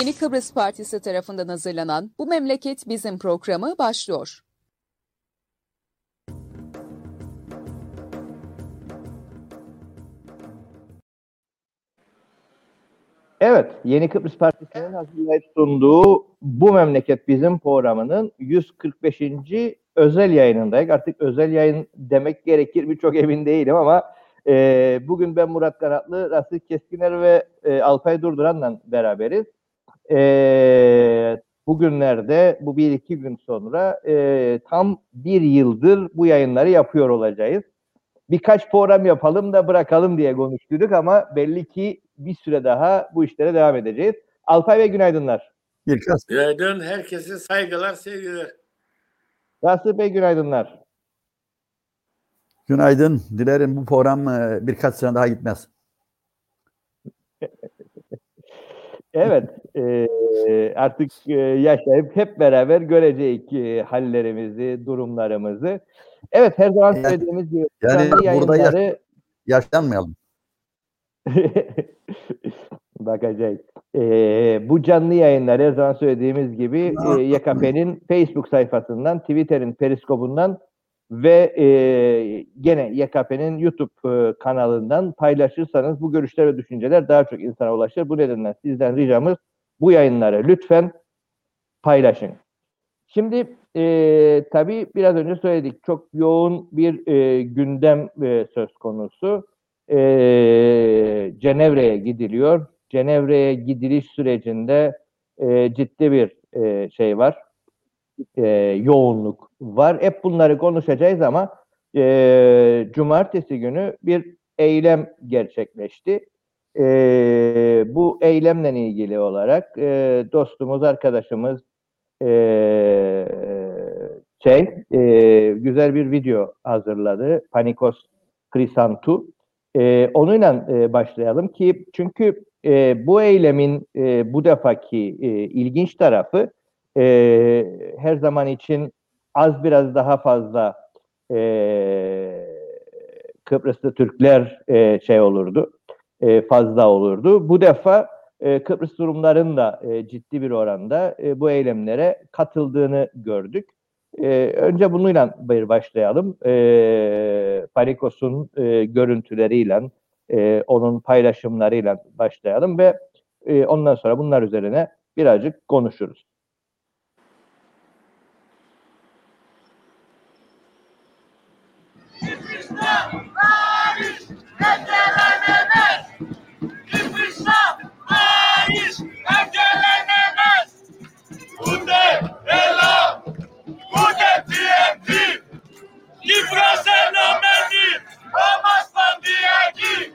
Yeni Kıbrıs Partisi tarafından hazırlanan Bu Memleket Bizim programı başlıyor. Evet, Yeni Kıbrıs Partisi'nin hazırlayıp sunduğu Bu Memleket Bizim programının 145. özel yayınındayız. Artık özel yayın demek gerekir mi çok emin değilim ama e, bugün ben Murat Kanatlı, Rasil Keskiner ve e, Alpay Durduran'la beraberiz. E, bugünlerde, bu bir iki gün sonra e, tam bir yıldır bu yayınları yapıyor olacağız. Birkaç program yapalım da bırakalım diye konuştuk ama belli ki bir süre daha bu işlere devam edeceğiz. Alpay ve günaydınlar. Birkaç. Günaydın. Herkese saygılar, sevgiler. Rasul Bey günaydınlar. Günaydın. Dilerim bu program e, birkaç sene daha gitmez. evet. E, artık e, yaşayıp hep beraber göreceğiz e, hallerimizi, durumlarımızı. Evet her zaman yani, söylediğimiz gibi yani burada yayınları... yaş yaşlanmayalım. Bakacağız. Ee, bu canlı yayınlar her zaman söylediğimiz gibi e, YKP'nin Facebook sayfasından, Twitter'in periskobundan ve e, gene YKP'nin YouTube e, kanalından paylaşırsanız bu görüşler ve düşünceler daha çok insana ulaşır. Bu nedenle sizden ricamız bu yayınları lütfen paylaşın. Şimdi e, tabii biraz önce söyledik çok yoğun bir e, gündem e, söz konusu. E, Cenevre'ye gidiliyor. Cenevre'ye gidiliş sürecinde e, ciddi bir e, şey var, e, yoğunluk var. Hep bunları konuşacağız ama e, cumartesi günü bir eylem gerçekleşti. E, bu eylemle ilgili olarak e, dostumuz, arkadaşımız e, şey e, güzel bir video hazırladı. Panikos Krisantu. E, onunla e, başlayalım ki çünkü e, bu eylemin e, bu defaki e, ilginç tarafı e, her zaman için az biraz daha fazla e, Kıbrıslı Türkler e, şey olurdu, e, fazla olurdu. Bu defa e, Kıbrıs durumların da e, ciddi bir oranda e, bu eylemlere katıldığını gördük. E, önce bununla bir başlayalım. E, Parikos'un e, görüntüleriyle, e, onun paylaşımlarıyla başlayalım ve e, ondan sonra bunlar üzerine birazcık konuşuruz. Ertelememez. Kıbrıs'ta Paris ertelememez. Bunde Ela Bunde TMT Kıbrıs ertelemedi. Ramazan diyeki.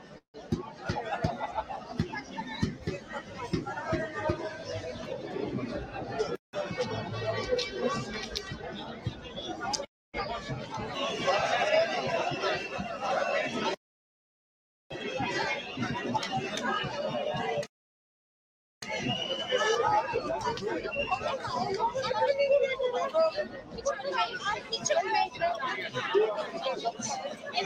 En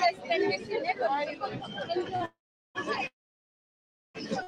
las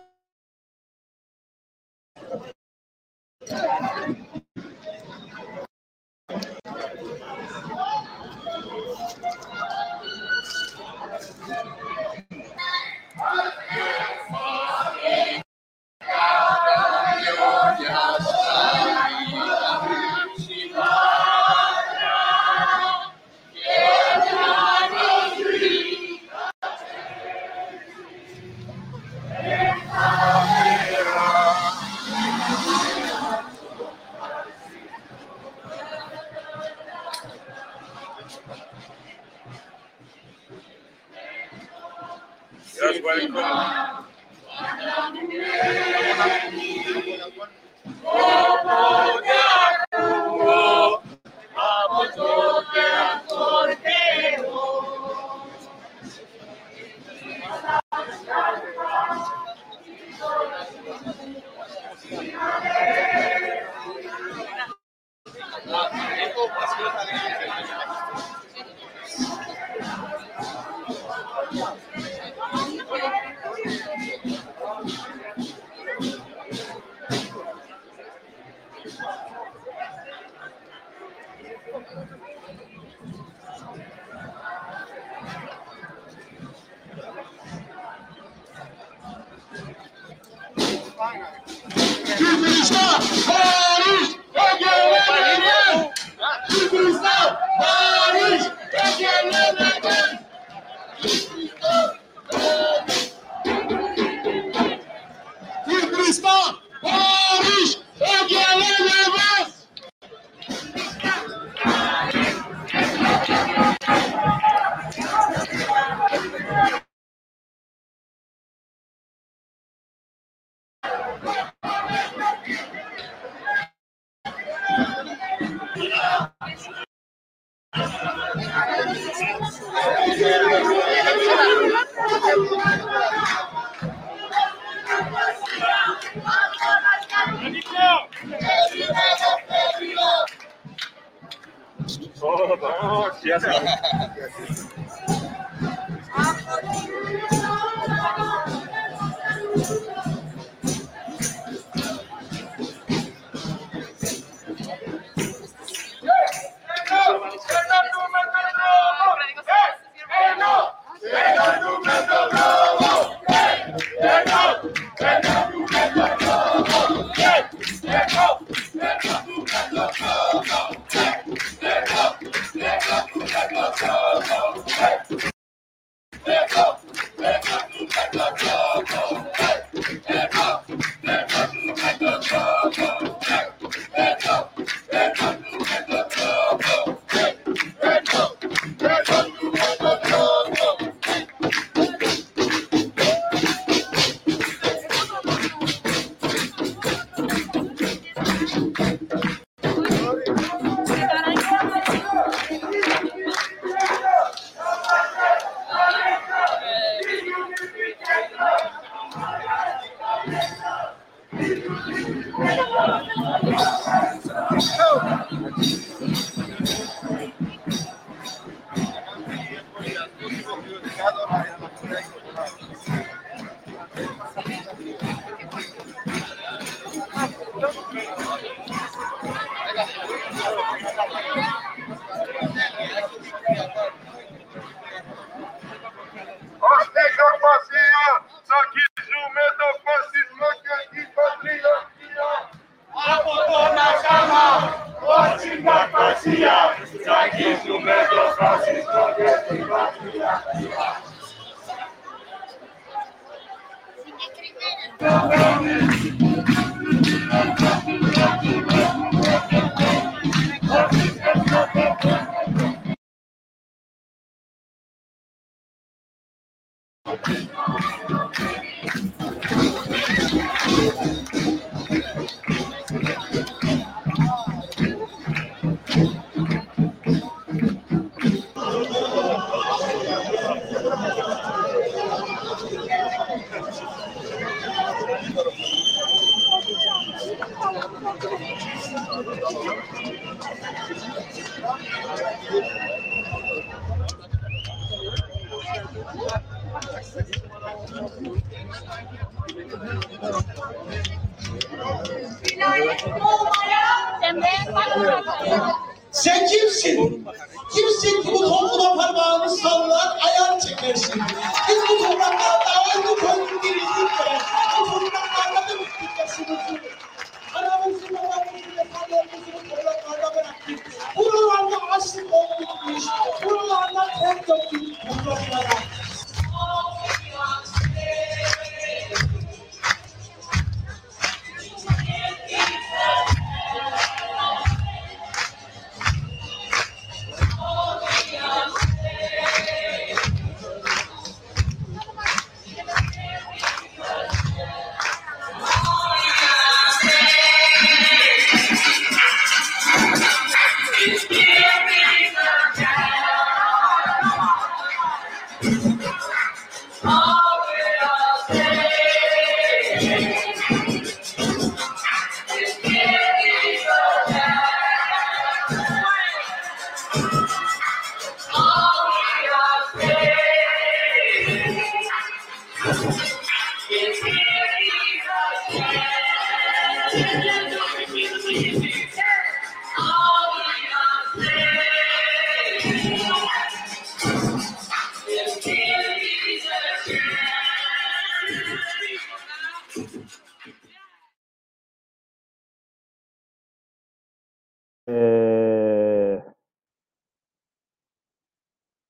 decir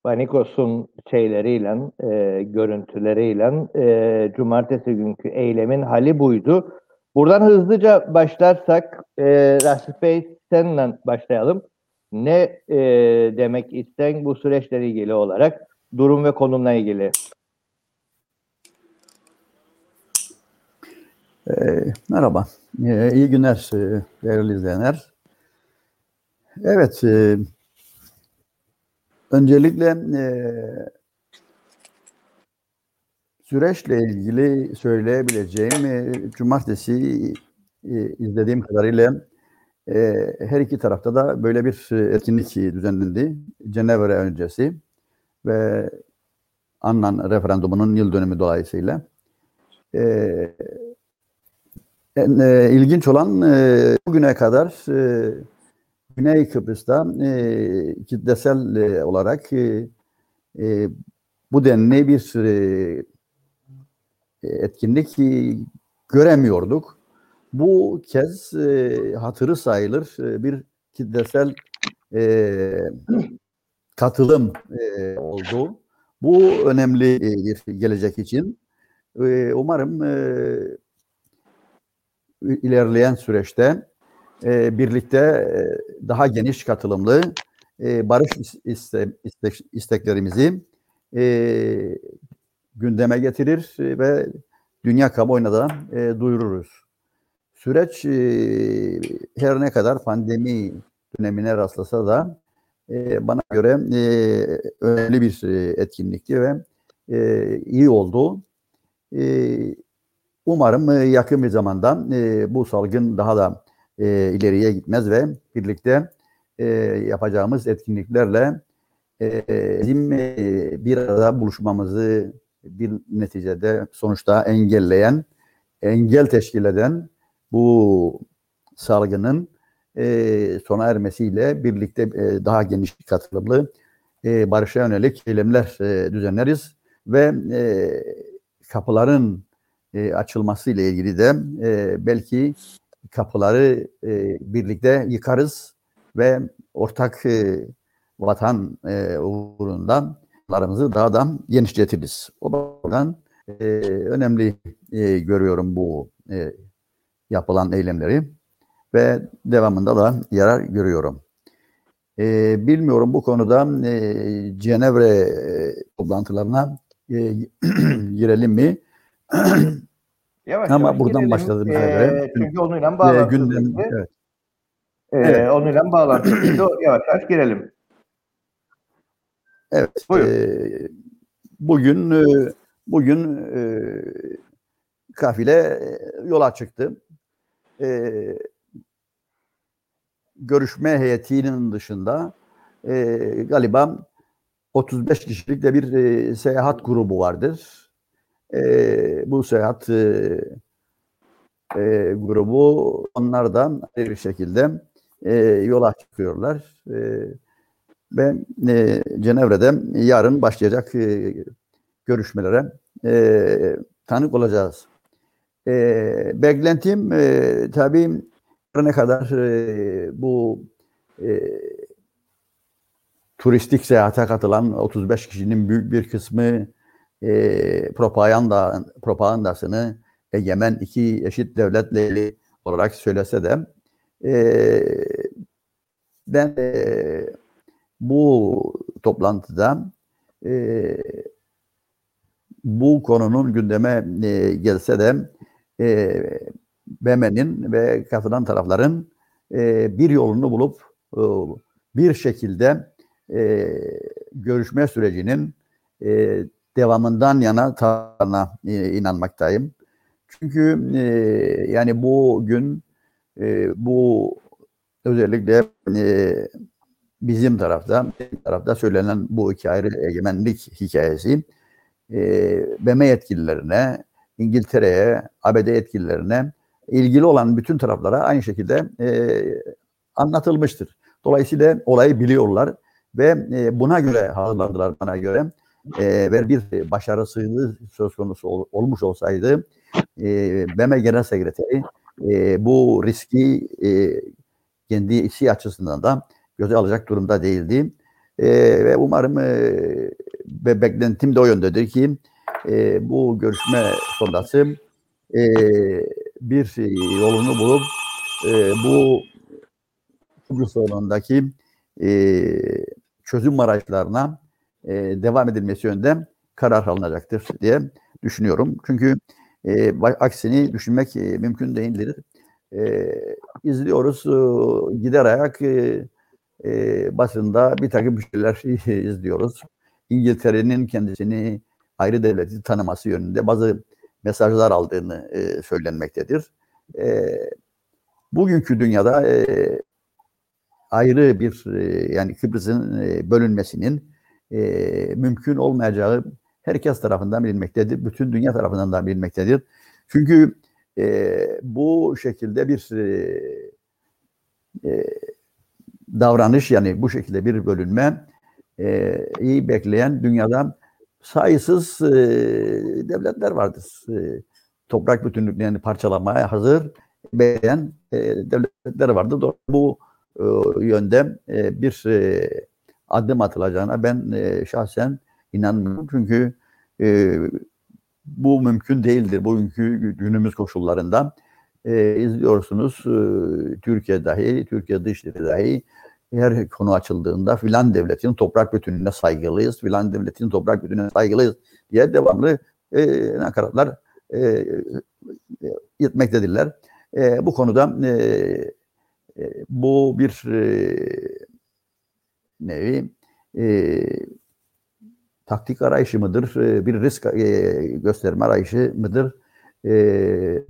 Panikos'un şeyleriyle, e, görüntüleriyle e, cumartesi günkü eylemin hali buydu. Buradan hızlıca başlarsak e, Rasif Bey seninle başlayalım. Ne e, demek isten bu süreçle ilgili olarak durum ve konumla ilgili? Ee, merhaba, ee, iyi günler e, değerli izleyenler. Evet, e, öncelikle e, süreçle ilgili söyleyebileceğim, e, cumartesi e, izlediğim kadarıyla e, her iki tarafta da böyle bir e, etkinlik düzenlendi. Cenevre öncesi ve Annan referandumunun yıl dönümü dolayısıyla. E, en, e, ilginç olan e, bugüne kadar e, Güney Kıbrıs'ta e, kitlesel e, olarak e, e, bu denli bir e, etkinlik e, göremiyorduk. Bu kez e, hatırı sayılır e, bir kitlesel e, katılım e, oldu. Bu önemli e, bir gelecek için. E, umarım e, ilerleyen süreçte e, birlikte e, daha geniş katılımlı e, barış iste, iste, isteklerimizi e, gündeme getirir ve dünya kamuoyuna da duyururuz. Süreç her ne kadar pandemi dönemine rastlasa da bana göre önemli bir etkinlikti ve iyi oldu. Umarım yakın bir zamanda bu salgın daha da e, ileriye gitmez ve birlikte e, yapacağımız etkinliklerle e, bizim e, bir arada buluşmamızı bir neticede sonuçta engelleyen, engel teşkil eden bu salgının e, sona ermesiyle birlikte e, daha geniş katılımlı e, barışa yönelik eylemler e, düzenleriz ve e, kapıların e, açılması ile ilgili de e, belki kapıları e, birlikte yıkarız ve ortak e, vatan e, uğrunda larımızı daha da genişletiriz. O bakımdan e, önemli e, görüyorum bu e, yapılan eylemleri ve devamında da yarar görüyorum. E, bilmiyorum bu konuda e, Cenevre e, toplantılarına e, girelim mi? Yavaş Ama yavaş buradan girelim. başladığımıza Ee, göre çünkü onunla e, bağlantılı. gündem, evet. Ee, Evet. Onunla bağlantılı. yavaş yavaş girelim. Evet. Buyurun. e, bugün e, bugün e, kafile e, yola çıktı. E, görüşme heyetinin dışında e, galiba 35 kişilik de bir e, seyahat grubu vardır. E, bu seyahat e, e, grubu onlar da bir şekilde e, yola çıkıyorlar. E, ve e, Cenevre'de yarın başlayacak e, görüşmelere e, tanık olacağız. E, beklentim e, tabii ne kadar e, bu e, turistik seyahate katılan 35 kişinin büyük bir kısmı e, propaganda propagandasını egemen iki eşit devletle olarak söylese de e, ben e, bu toplantıda e, bu konunun gündeme e, gelse de e, BM'nin ve katılan tarafların e, bir yolunu bulup e, bir şekilde e, görüşme sürecinin e, devamından yana tarafına e, inanmaktayım. Çünkü e, yani bu gün e, bu özellikle e, bizim tarafta bizim tarafta söylenen bu iki ayrı egemenlik hikayesi e, BM yetkililerine, İngiltere'ye, ABD yetkililerine ilgili olan bütün taraflara aynı şekilde e, anlatılmıştır. Dolayısıyla olayı biliyorlar ve e, buna göre hazırlandılar bana göre. E, ve bir başarısızlığı söz konusu ol, olmuş olsaydı e, BM Genel Sekreteri e, bu riski e, kendi işi açısından da göze alacak durumda değildi. E, ve umarım e, beklentim de o yöndedir ki e, bu görüşme sonrası e, bir yolunu bulup e, bu Kıbrıs sorunundaki e, çözüm araçlarına e, devam edilmesi yönünde karar alınacaktır diye düşünüyorum. Çünkü e, aksini düşünmek e, mümkün değildir. E, izliyoruz, e, gider ayak e, e, basında bir takım şeyler izliyoruz. İngiltere'nin kendisini ayrı devleti tanıması yönünde bazı mesajlar aldığını e, söylenmektedir. E, bugünkü dünyada e, ayrı bir e, yani Kıbrıs'ın e, bölünmesinin e, mümkün olmayacağı herkes tarafından bilinmektedir. Bütün dünya tarafından da bilinmektedir. Çünkü e, bu şekilde bir e, e, davranış yani bu şekilde bir bölünme e, iyi bekleyen dünyada sayısız e, devletler vardır. E, toprak bütünlüklerini parçalamaya hazır beğen e, devletler vardır. Bu e, yönde e, bir e, adım atılacağına ben e, şahsen inanmıyorum. Çünkü e, bu mümkün değildir. Bugünkü günümüz koşullarında e, izliyorsunuz Türkiye dahi, Türkiye dışları dahi her konu açıldığında filan devletin toprak bütünlüğüne saygılıyız, filan devletin toprak bütünlüğüne saygılıyız diye devamlı e, nakaratlar e, yetmektedirler. E, bu konuda e, bu bir nevi e, taktik arayışı mıdır, e, bir risk e, gösterme arayışı mıdır e,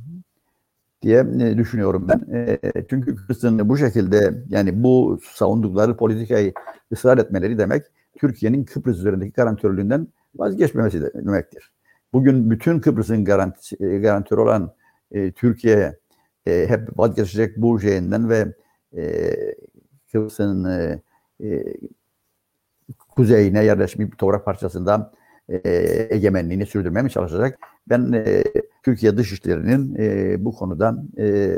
diye e, düşünüyorum ben. E, çünkü Kıbrıs'ın bu şekilde yani bu savundukları politikayı ısrar etmeleri demek Türkiye'nin Kıbrıs üzerindeki garantörlüğünden vazgeçmemesi demektir. Bugün bütün Kıbrıs'ın garanti, e, garantörü olan e, Türkiye e, hep vazgeçecek bu şeyinden ve e, Kıbrıs'ın e, e, kuzeyine yerleşmiş bir toprak parçasında e, egemenliğini sürdürmeye mi çalışacak? Ben e, Türkiye Dışişleri'nin e, bu konuda e,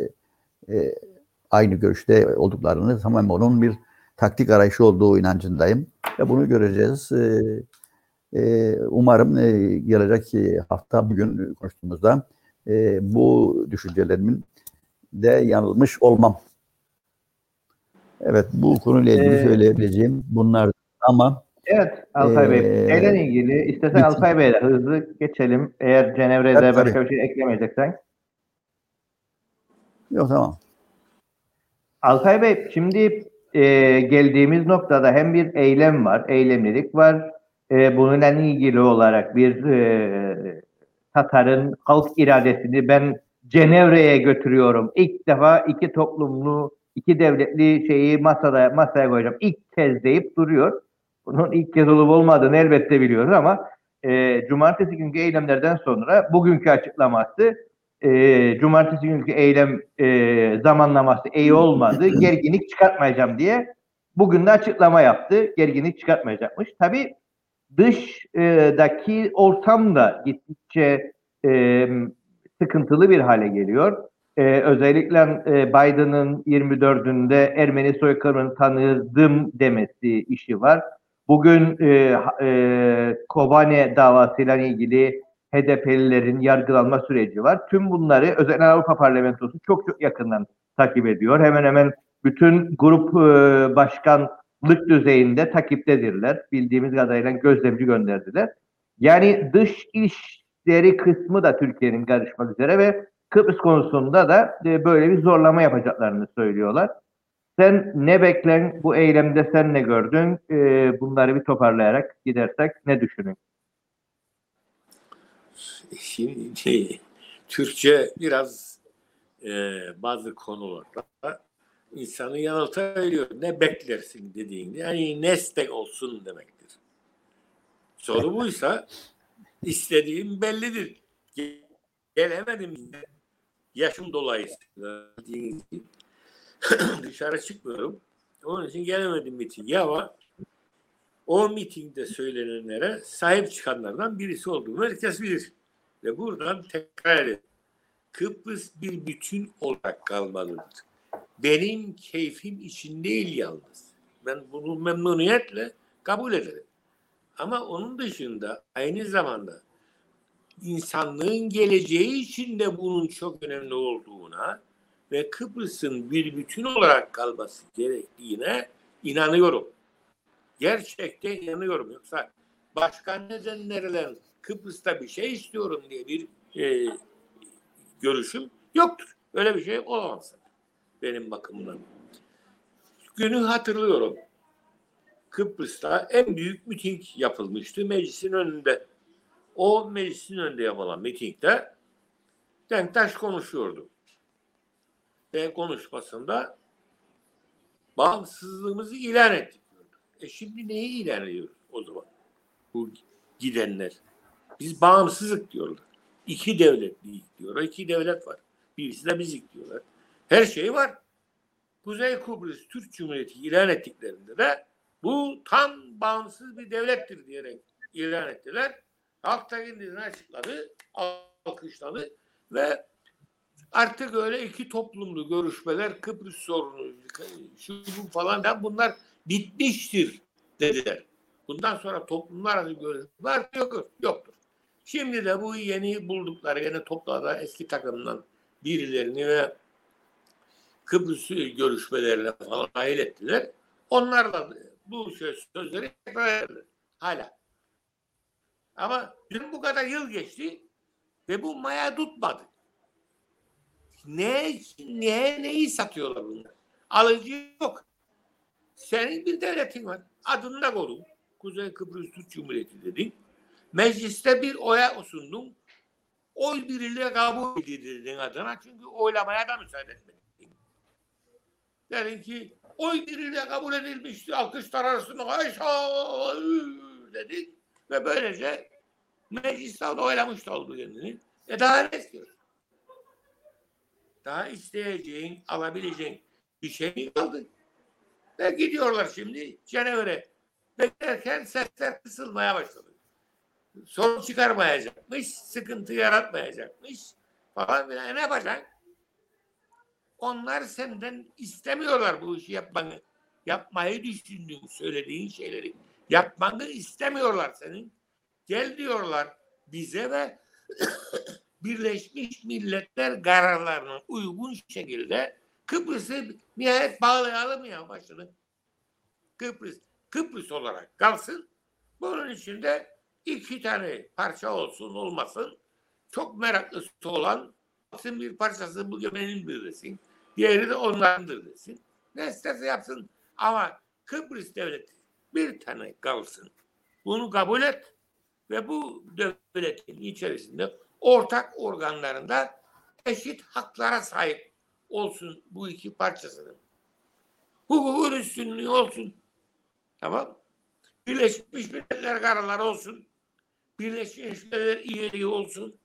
aynı görüşte olduklarını tamamen onun bir taktik arayışı olduğu inancındayım. Ve bunu göreceğiz. Umarım gelecek hafta bugün konuştuğumuzda bu düşüncelerimin de yanılmış olmam. Evet bu konuyla ilgili ee, söyleyebileceğim bunlar ama Evet Alpay ee, Bey. Şeyle ilgili istesen Alpay Bey'le hızlı geçelim. Eğer Cenevre'de evet, başka bir şey eklemeyeceksen. Yok tamam. Alpay Bey şimdi e, geldiğimiz noktada hem bir eylem var, eylemlilik var. E, bununla ilgili olarak bir e, Tatar'ın halk iradesini ben Cenevre'ye götürüyorum. İlk defa iki toplumlu, iki devletli şeyi masada masaya koyacağım. İlk kez deyip duruyor. Bunun ilk kez olup olmadığını elbette biliyoruz ama e, cumartesi günkü eylemlerden sonra bugünkü açıklaması e, cumartesi günkü eylem e, zamanlaması iyi olmadı. Gerginlik çıkartmayacağım diye bugün de açıklama yaptı. Gerginlik çıkartmayacakmış. Tabii dışdaki ortam da gittikçe e, sıkıntılı bir hale geliyor. E, özellikle e, Biden'ın 24'ünde Ermeni soykırımını tanıdım demesi işi var. Bugün e, e, Kobane davasıyla ilgili HDP'lilerin yargılanma süreci var. Tüm bunları özellikle Avrupa Parlamentosu çok çok yakından takip ediyor. Hemen hemen bütün grup e, başkanlık düzeyinde takiptedirler. Bildiğimiz kadarıyla gözlemci gönderdiler. Yani dış işleri kısmı da Türkiye'nin karışmak üzere ve Kıbrıs konusunda da e, böyle bir zorlama yapacaklarını söylüyorlar. Sen ne beklen bu eylemde sen ne gördün? Ee, bunları bir toparlayarak gidersek ne düşünün? Şimdi şey, Türkçe biraz e, bazı konularda insanı yanıltabiliyor. Ne beklersin dediğinde yani nestek olsun demektir. Soru buysa istediğim bellidir. Gelemedim yaşım dolayısıyla dışarı çıkmıyorum. Onun için gelemedim mitinge ama o mitingde söylenenlere sahip çıkanlardan birisi olduğumu herkes bilir. Ve buradan tekrar edin. Kıbrıs bir bütün olarak kalmalıdır. Benim keyfim için değil yalnız. Ben bunu memnuniyetle kabul ederim. Ama onun dışında aynı zamanda insanlığın geleceği için de bunun çok önemli olduğuna ve Kıbrıs'ın bir bütün olarak kalması gerektiğine inanıyorum. Gerçekten inanıyorum. Yoksa başka nedenlerle Kıbrıs'ta bir şey istiyorum diye bir e, görüşüm yoktur. Öyle bir şey olamaz benim bakımdan. Günü hatırlıyorum. Kıbrıs'ta en büyük miting yapılmıştı meclisin önünde. O meclisin önünde yapılan mitingde Denktaş konuşuyordu. Ve konuşmasında bağımsızlığımızı ilan ettik. E şimdi neyi ilan ediyoruz o zaman? Bu gidenler. Biz bağımsızlık diyorlar. İki devletliyiz diyorlar. İki devlet var. Birisi de bizik diyorlar. Her şey var. Kuzey Kıbrıs Türk Cumhuriyeti ilan ettiklerinde de bu tam bağımsız bir devlettir diyerek ilan ettiler. Halk da kendini açıkladı, alkışladı ve artık öyle iki toplumlu görüşmeler Kıbrıs sorunu şu bu falan da bunlar bitmiştir dediler. Bundan sonra toplumlar arası görüşmeler yok, yoktur. Şimdi de bu yeni buldukları yeni toplada eski takımdan birilerini ve Kıbrıs görüşmelerine falan dahil ettiler. Onlarla bu söz, sözleri. Hala. Ama dün bu kadar yıl geçti ve bu maya tutmadı. Ne, ne, neyi satıyorlar bunlar? Alıcı yok. Senin bir devletin var. Adını da koydun. Kuzey Kıbrıs Türk Cumhuriyeti dedin. Mecliste bir oya sundun. Oy birliğe kabul edildin adına. Çünkü oylamaya da müsaade etmedin. Dedin ki oy birliğe kabul edilmişti. Alkışlar arasında dedik. Ve böylece mecliste oylamış oldu kendini. E daha ne istiyorsun? Daha isteyeceğin, alabileceğin bir şey mi kaldı? Ve gidiyorlar şimdi Cenevre. Beklerken sesler kısılmaya başladı. Sorun çıkarmayacakmış, sıkıntı yaratmayacakmış falan filan. E ne yapacaksın? Onlar senden istemiyorlar bu işi yapmanı. Yapmayı düşündüğün, söylediğin şeyleri yapmanı istemiyorlar senin. Gel diyorlar bize ve Birleşmiş Milletler kararlarına uygun şekilde Kıbrıs'ı nihayet bağlayalım ya başını. Kıbrıs, Kıbrıs olarak kalsın. Bunun içinde iki tane parça olsun olmasın. Çok meraklısı olan bir parçası bu benimdir desin. Diğeri de onlarındır desin. Ne isterse yapsın. Ama Kıbrıs devleti bir tane kalsın. Bunu kabul et ve bu devletin içerisinde ortak organlarında eşit haklara sahip olsun bu iki parçasının. Hukukun üstünlüğü olsun. Tamam. Birleşmiş Milletler kararları olsun. Birleşmiş Milletler üyeliği olsun.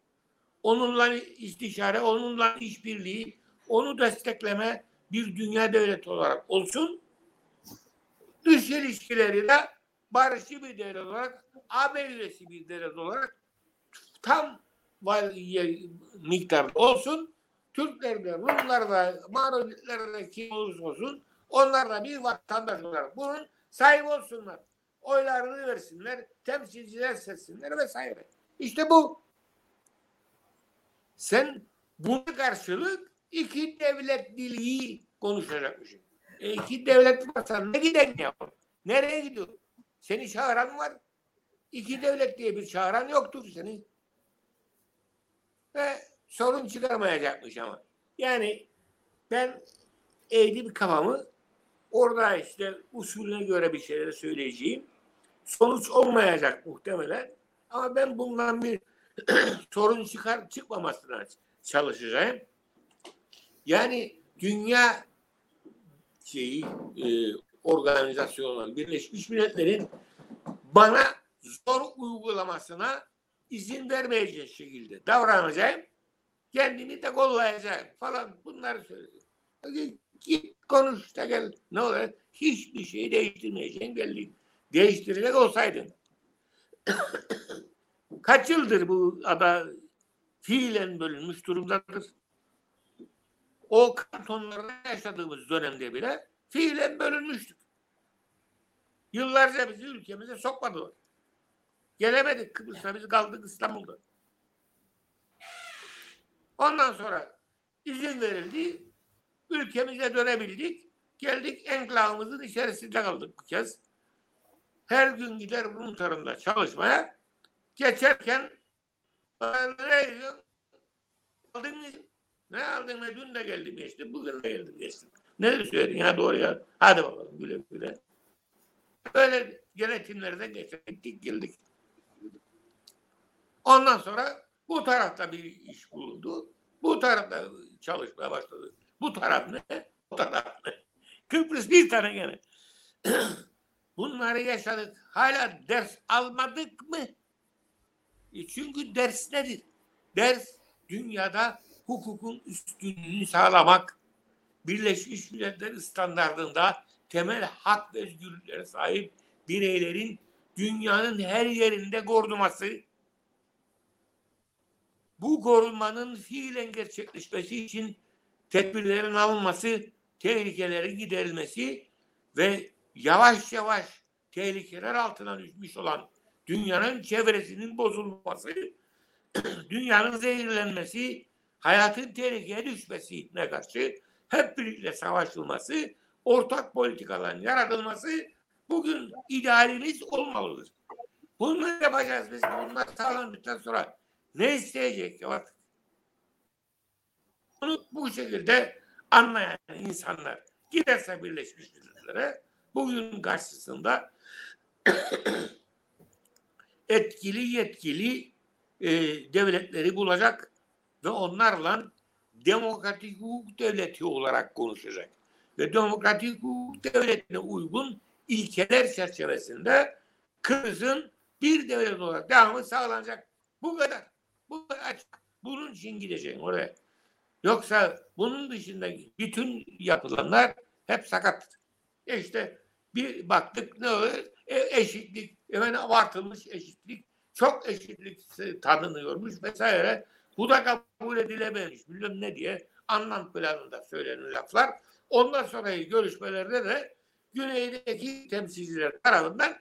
Onunla istişare, onunla işbirliği, onu destekleme bir dünya devleti olarak olsun. Dış ilişkileri de barışçı bir devlet olarak, AB üyesi bir devlet olarak tam miktarda olsun. Türkler de, Rumlar da, Maronitler de kim olursa olsun onlar da bir vatandaş olarak bunun sahibi olsunlar. Oylarını versinler, temsilciler seçsinler vesaire. İşte bu. Sen buna karşılık iki devletliliği konuşacakmışsın. E iki devlet varsa ne giden ya? Nereye gidiyor? Seni çağıran var. İki devlet diye bir çağıran yoktur seni. Ve sorun çıkarmayacakmış ama. Yani ben eğdim kafamı orada işte usulüne göre bir şeyler söyleyeceğim. Sonuç olmayacak muhtemelen. Ama ben bundan bir sorun çıkar çıkmamasına çalışacağım. Yani dünya şeyi e, organizasyonu Birleşmiş Milletler'in bana zor uygulamasına izin vermeyecek şekilde davranacağım. Kendimi de kollayacağım falan bunları söyledi. Git konuş da gel. Ne olur? Hiçbir şeyi değiştirmeyeceğim belli. Değiştirecek olsaydın. Kaç yıldır bu ada fiilen bölünmüş durumdadır. O kantonlarda yaşadığımız dönemde bile fiilen bölünmüştük. Yıllarca bizi ülkemize sokmadılar. Gelemedik Kıbrıs'a biz kaldık İstanbul'da. Ondan sonra izin verildi. Ülkemize dönebildik. Geldik enklavımızın içerisinde kaldık bu kez. Her gün gider Rum tarımda çalışmaya. Geçerken bana ne diyor? Aldın? Ne aldın? Dün de geldim geçtim. Bugün de geldim geçtim. Ne söyledin ya doğru ya. Hadi bakalım güle güle. Böyle yönetimlerden geçtik geldik. Ondan sonra bu tarafta bir iş bulundu. Bu tarafta çalışmaya başladı. Bu taraf ne? O taraf ne? Kıbrıs bir tane gene. Bunları yaşadık. Hala ders almadık mı? E çünkü ders nedir? Ders dünyada hukukun üstünlüğünü sağlamak, Birleşmiş Milletler standartında temel hak ve özgürlüklere sahip bireylerin dünyanın her yerinde koruması, bu korunmanın fiilen gerçekleşmesi için tedbirlerin alınması, tehlikelerin giderilmesi ve yavaş yavaş tehlikeler altına düşmüş olan dünyanın çevresinin bozulması, dünyanın zehirlenmesi, hayatın tehlikeye düşmesine karşı hep birlikte savaşılması, ortak politikaların yaratılması bugün idealimiz olmalıdır. Bunları yapacağız biz. Bunlar sağlandıktan sonra ne isteyecek ki artık? Bunu bu şekilde anlayan insanlar giderse Birleşmiş Milletler'e bugün karşısında etkili yetkili e, devletleri bulacak ve onlarla demokratik hukuk devleti olarak konuşacak. Ve demokratik hukuk devletine uygun ilkeler çerçevesinde Kıbrıs'ın bir devlet olarak devamı sağlanacak. Bu kadar. Bu açık. Bunun için gideceğim oraya. Yoksa bunun dışında bütün yapılanlar hep sakat. E işte bir baktık ne oluyor? E, eşitlik, hemen abartılmış eşitlik, çok eşitlik tanınıyormuş vesaire. Bu da kabul edilememiş bilmem ne diye anlam planında söylenen laflar. Ondan sonraki görüşmelerde de güneydeki temsilciler tarafından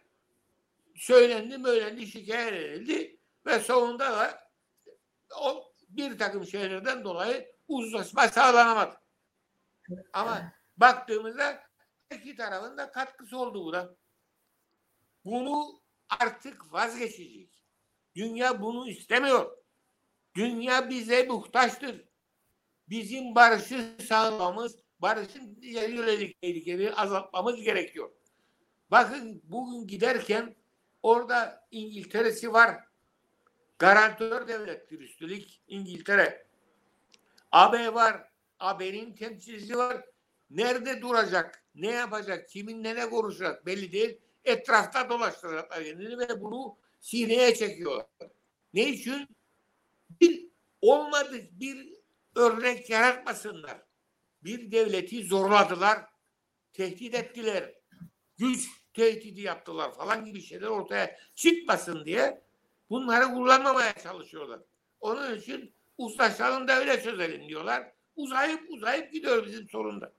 söylendi, söylendi, şikayet edildi ve sonunda da o bir takım şeylerden dolayı uzlaşma sağlanamadı. Ama baktığımızda iki tarafın da katkısı oldu buna. Bunu artık vazgeçecek. Dünya bunu istemiyor. Dünya bize muhtaçtır. Bizim barışı sağlamamız, barışın yönelik tehlikeleri azaltmamız gerekiyor. Bakın bugün giderken orada İngiltere'si var. Garantör devlettir üstelik İngiltere. AB var. AB'nin temsilcisi var. Nerede duracak? Ne yapacak? Kiminle ne konuşacak? Belli değil. Etrafta dolaştıracaklar kendini ve bunu sineye çekiyorlar. Ne için? Bir olmadık bir örnek yaratmasınlar. Bir devleti zorladılar, tehdit ettiler, güç tehdidi yaptılar falan gibi şeyler ortaya çıkmasın diye bunları kullanmamaya çalışıyorlar. Onun için uzlaşalım da öyle çözelim diyorlar. Uzayıp uzayıp gidiyor bizim sorunda.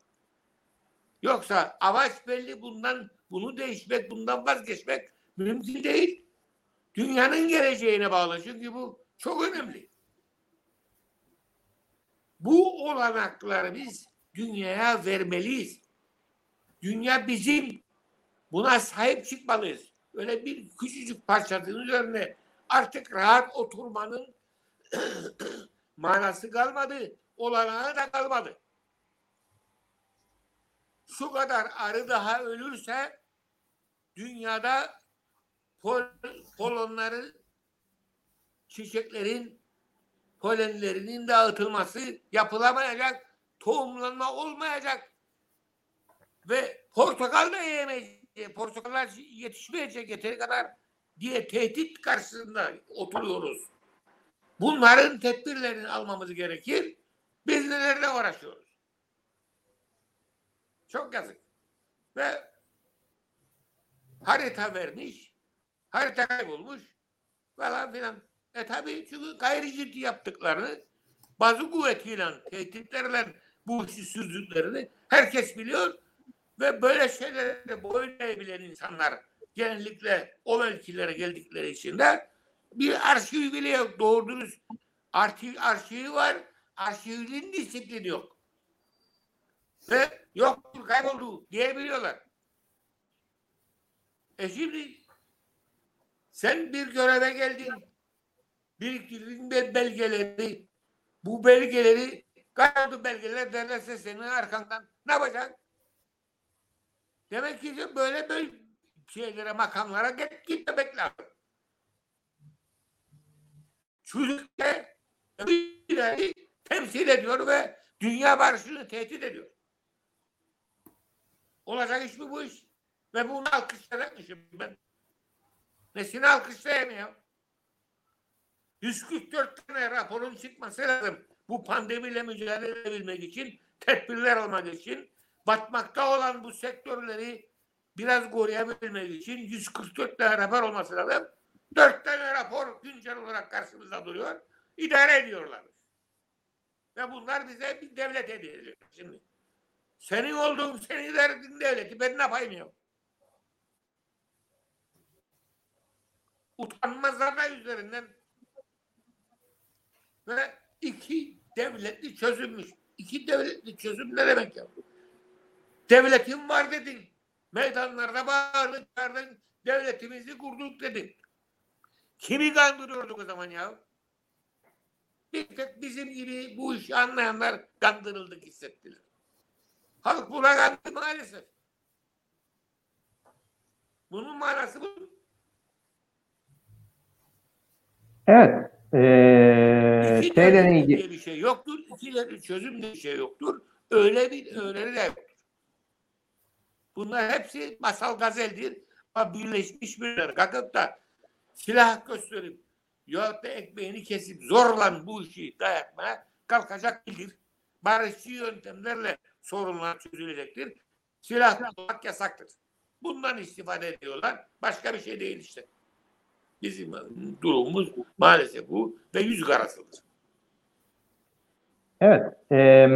Yoksa amaç belli bundan bunu değişmek, bundan vazgeçmek mümkün değil. Dünyanın geleceğine bağlı çünkü bu çok önemli. Bu olanakları biz dünyaya vermeliyiz. Dünya bizim. Buna sahip çıkmalıyız. Öyle bir küçücük parçanın üzerine artık rahat oturmanın manası kalmadı. Olanağı da kalmadı. Şu kadar arı daha ölürse dünyada pol, polonları çiçeklerin polenlerinin dağıtılması yapılamayacak, tohumlanma olmayacak ve portakal da yiyemeyecek, portakallar yetişmeyecek yeteri kadar diye tehdit karşısında oturuyoruz. Bunların tedbirlerini almamız gerekir. Biz nelerle uğraşıyoruz. Çok yazık. Ve harita vermiş, harita kaybolmuş falan filan. E tabi çünkü gayri ciddi yaptıklarını bazı kuvvetiyle, tehditlerle bu işi sürdüklerini herkes biliyor. Ve böyle şeylere boyun eğebilen insanlar genellikle o mevkilere geldikleri için de bir arşiv bile yok. Doğru dürüst arşiv, arşivi var. Arşivinin disiplini yok. Ve yoktur kayboldu diyebiliyorlar. E şimdi sen bir göreve geldin. Biriktirdin be- belgeleri. Bu belgeleri kayboldu belgeler derlerse senin arkandan ne yapacaksın? Demek ki böyle böyle şeylere makamlara git, gitmemek lazım. Çocuk de bir temsil ediyor ve dünya barışını tehdit ediyor. Olacak iş mi bu iş? Ve bunu alkışlayacakmışım ben. Nesini alkışlayamıyor? 144 tane raporun çıkması lazım. Bu pandemiyle mücadele edebilmek için, tedbirler almak için, batmakta olan bu sektörleri biraz koruyabilmek için 144 tane rapor olması lazım. 4 tane rapor güncel olarak karşımızda duruyor. İdare ediyorlar. Ve bunlar bize bir devlet ediyor. Şimdi senin olduğun, senin ettiğin devleti ben ne yapayım ya? Utanmazlar üzerinden ve iki devletli çözülmüş. İki devletli çözüm ne demek ya? Devletin var dedin. Meydanlarda bağırdın, çağırdın. Devletimizi kurduk dedin. Kimi kandırıyorduk o zaman ya? Bir tek bizim gibi bu işi anlayanlar kandırıldık hissettiler. Halk buna kandı maalesef. Bunun manası bu. Evet. Ee, şeyle ilgili bir şey yoktur. İki devlet çözüm diye bir şey yoktur. Öyle bir öğreni de yoktur. Bunlar hepsi masal gazeldir. Ama Birleşmiş Milletler kalkıp da silah gösterip ya da ekmeğini kesip zorla bu işi dayatmaya kalkacak değildir. Barışçı yöntemlerle sorunlar çözülecektir. Silah kullanmak yasaktır. Bundan istifade ediyorlar. Başka bir şey değil işte. Bizim durumumuz maalesef bu ve yüz karasıdır. Evet. eee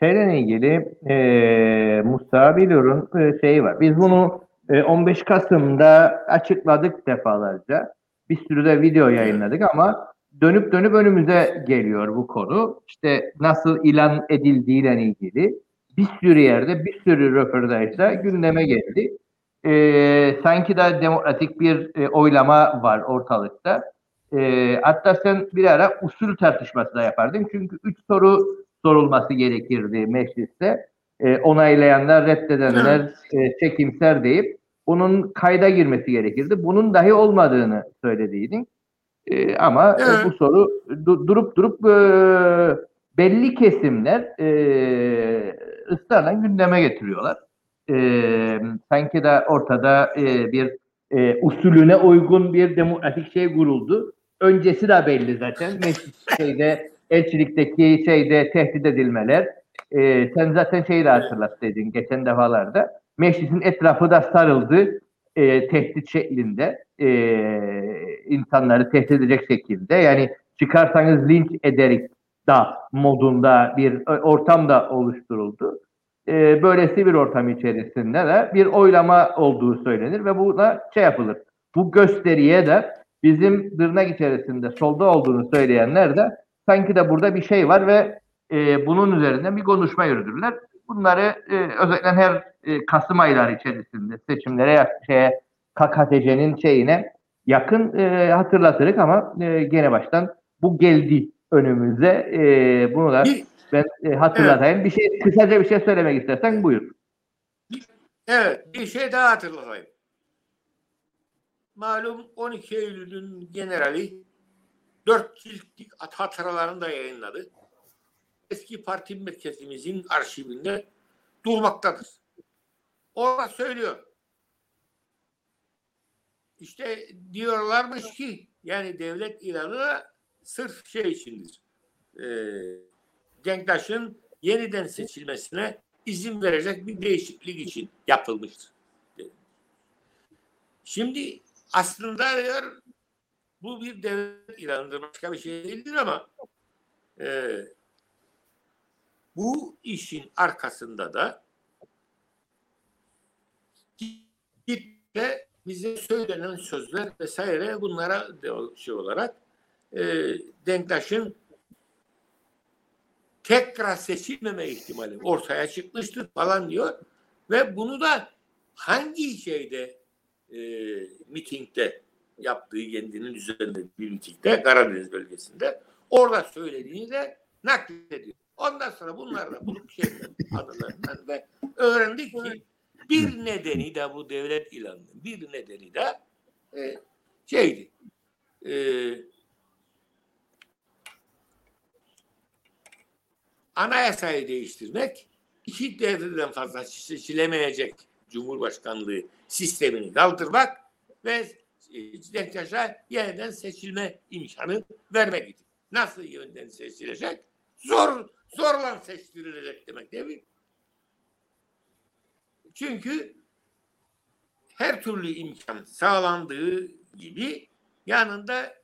şeyle ilgili eee Mustafa Bilur'un eee, şeyi var. Biz bunu eee, 15 Kasım'da açıkladık defalarca. Bir sürü de video yayınladık ama dönüp dönüp önümüze geliyor bu konu. İşte nasıl ilan edildiğiyle ilgili bir sürü yerde bir sürü röportajda gündeme geldi. Eee, sanki da demokratik bir eee, oylama var ortalıkta. Ee, hatta sen bir ara usul tartışması da yapardın. Çünkü üç soru sorulması gerekirdi mecliste. Ee, onaylayanlar, reddedenler, e, çekimser deyip bunun kayda girmesi gerekirdi. Bunun dahi olmadığını söylediydin. Ee, ama e, Evet. bu soru du- durup durup e, belli kesimler e, ısrarla gündeme getiriyorlar. E, sanki de ortada e, bir e, usulüne uygun bir demokratik şey kuruldu. Öncesi de belli zaten. Meclis şeyde, elçilikteki şeyde tehdit edilmeler. E, sen zaten şeyi de hatırlat dedin geçen defalarda. Meclisin etrafı da sarıldı e, tehdit şeklinde. E, insanları tehdit edecek şekilde. Yani çıkarsanız linç ederik da modunda bir ortam da oluşturuldu. E, böylesi bir ortam içerisinde de bir oylama olduğu söylenir ve buna şey yapılır. Bu gösteriye de bizim tırnak içerisinde solda olduğunu söyleyenler de sanki de burada bir şey var ve e, bunun üzerinden bir konuşma yürüdüler. Bunları e, özellikle her e, Kasım ayları içerisinde seçimlere şeye KKTC'nin şeyine yakın e, hatırlatırık ama e, gene baştan bu geldi önümüze. E, bunu da Bir, ben e, hatırlatayım. Bir şey kısaca bir şey söylemek istersen buyur. evet bir şey daha hatırlatayım. Malum 12 Eylül'ün generali dört ciltlik hatıralarını da yayınladı. Eski parti merkezimizin arşivinde durmaktadır. Orada söylüyor. İşte diyorlarmış ki yani devlet ilanı sırf şey içindir. Ee, Denktaş'ın yeniden seçilmesine izin verecek bir değişiklik için yapılmıştır. Şimdi aslında diyor bu bir devlet ilanıdır başka bir şey değildir ama e, bu işin arkasında da Git de bize söylenen sözler vesaire bunlara şey olarak e, Denktaş'ın tekrar seçilmeme ihtimali ortaya çıkmıştır falan diyor ve bunu da hangi şeyde e, mitingde yaptığı kendinin üzerinde bir mitingde Karadeniz bölgesinde orada söylediğini de naklediyor. Ondan sonra bunlar da bulup şeyden adlarından ve öğrendik ki bir nedeni de bu devlet ilanının bir nedeni de e, şeydi e, anayasayı değiştirmek iki devreden fazla seçilemeyecek Cumhurbaşkanlığı sistemini kaldırmak ve e, Denktaş'a yeniden seçilme imkanı vermek için. Nasıl yeniden seçilecek? Zor, zorla seçtirilecek demek değil mi? Çünkü her türlü imkan sağlandığı gibi yanında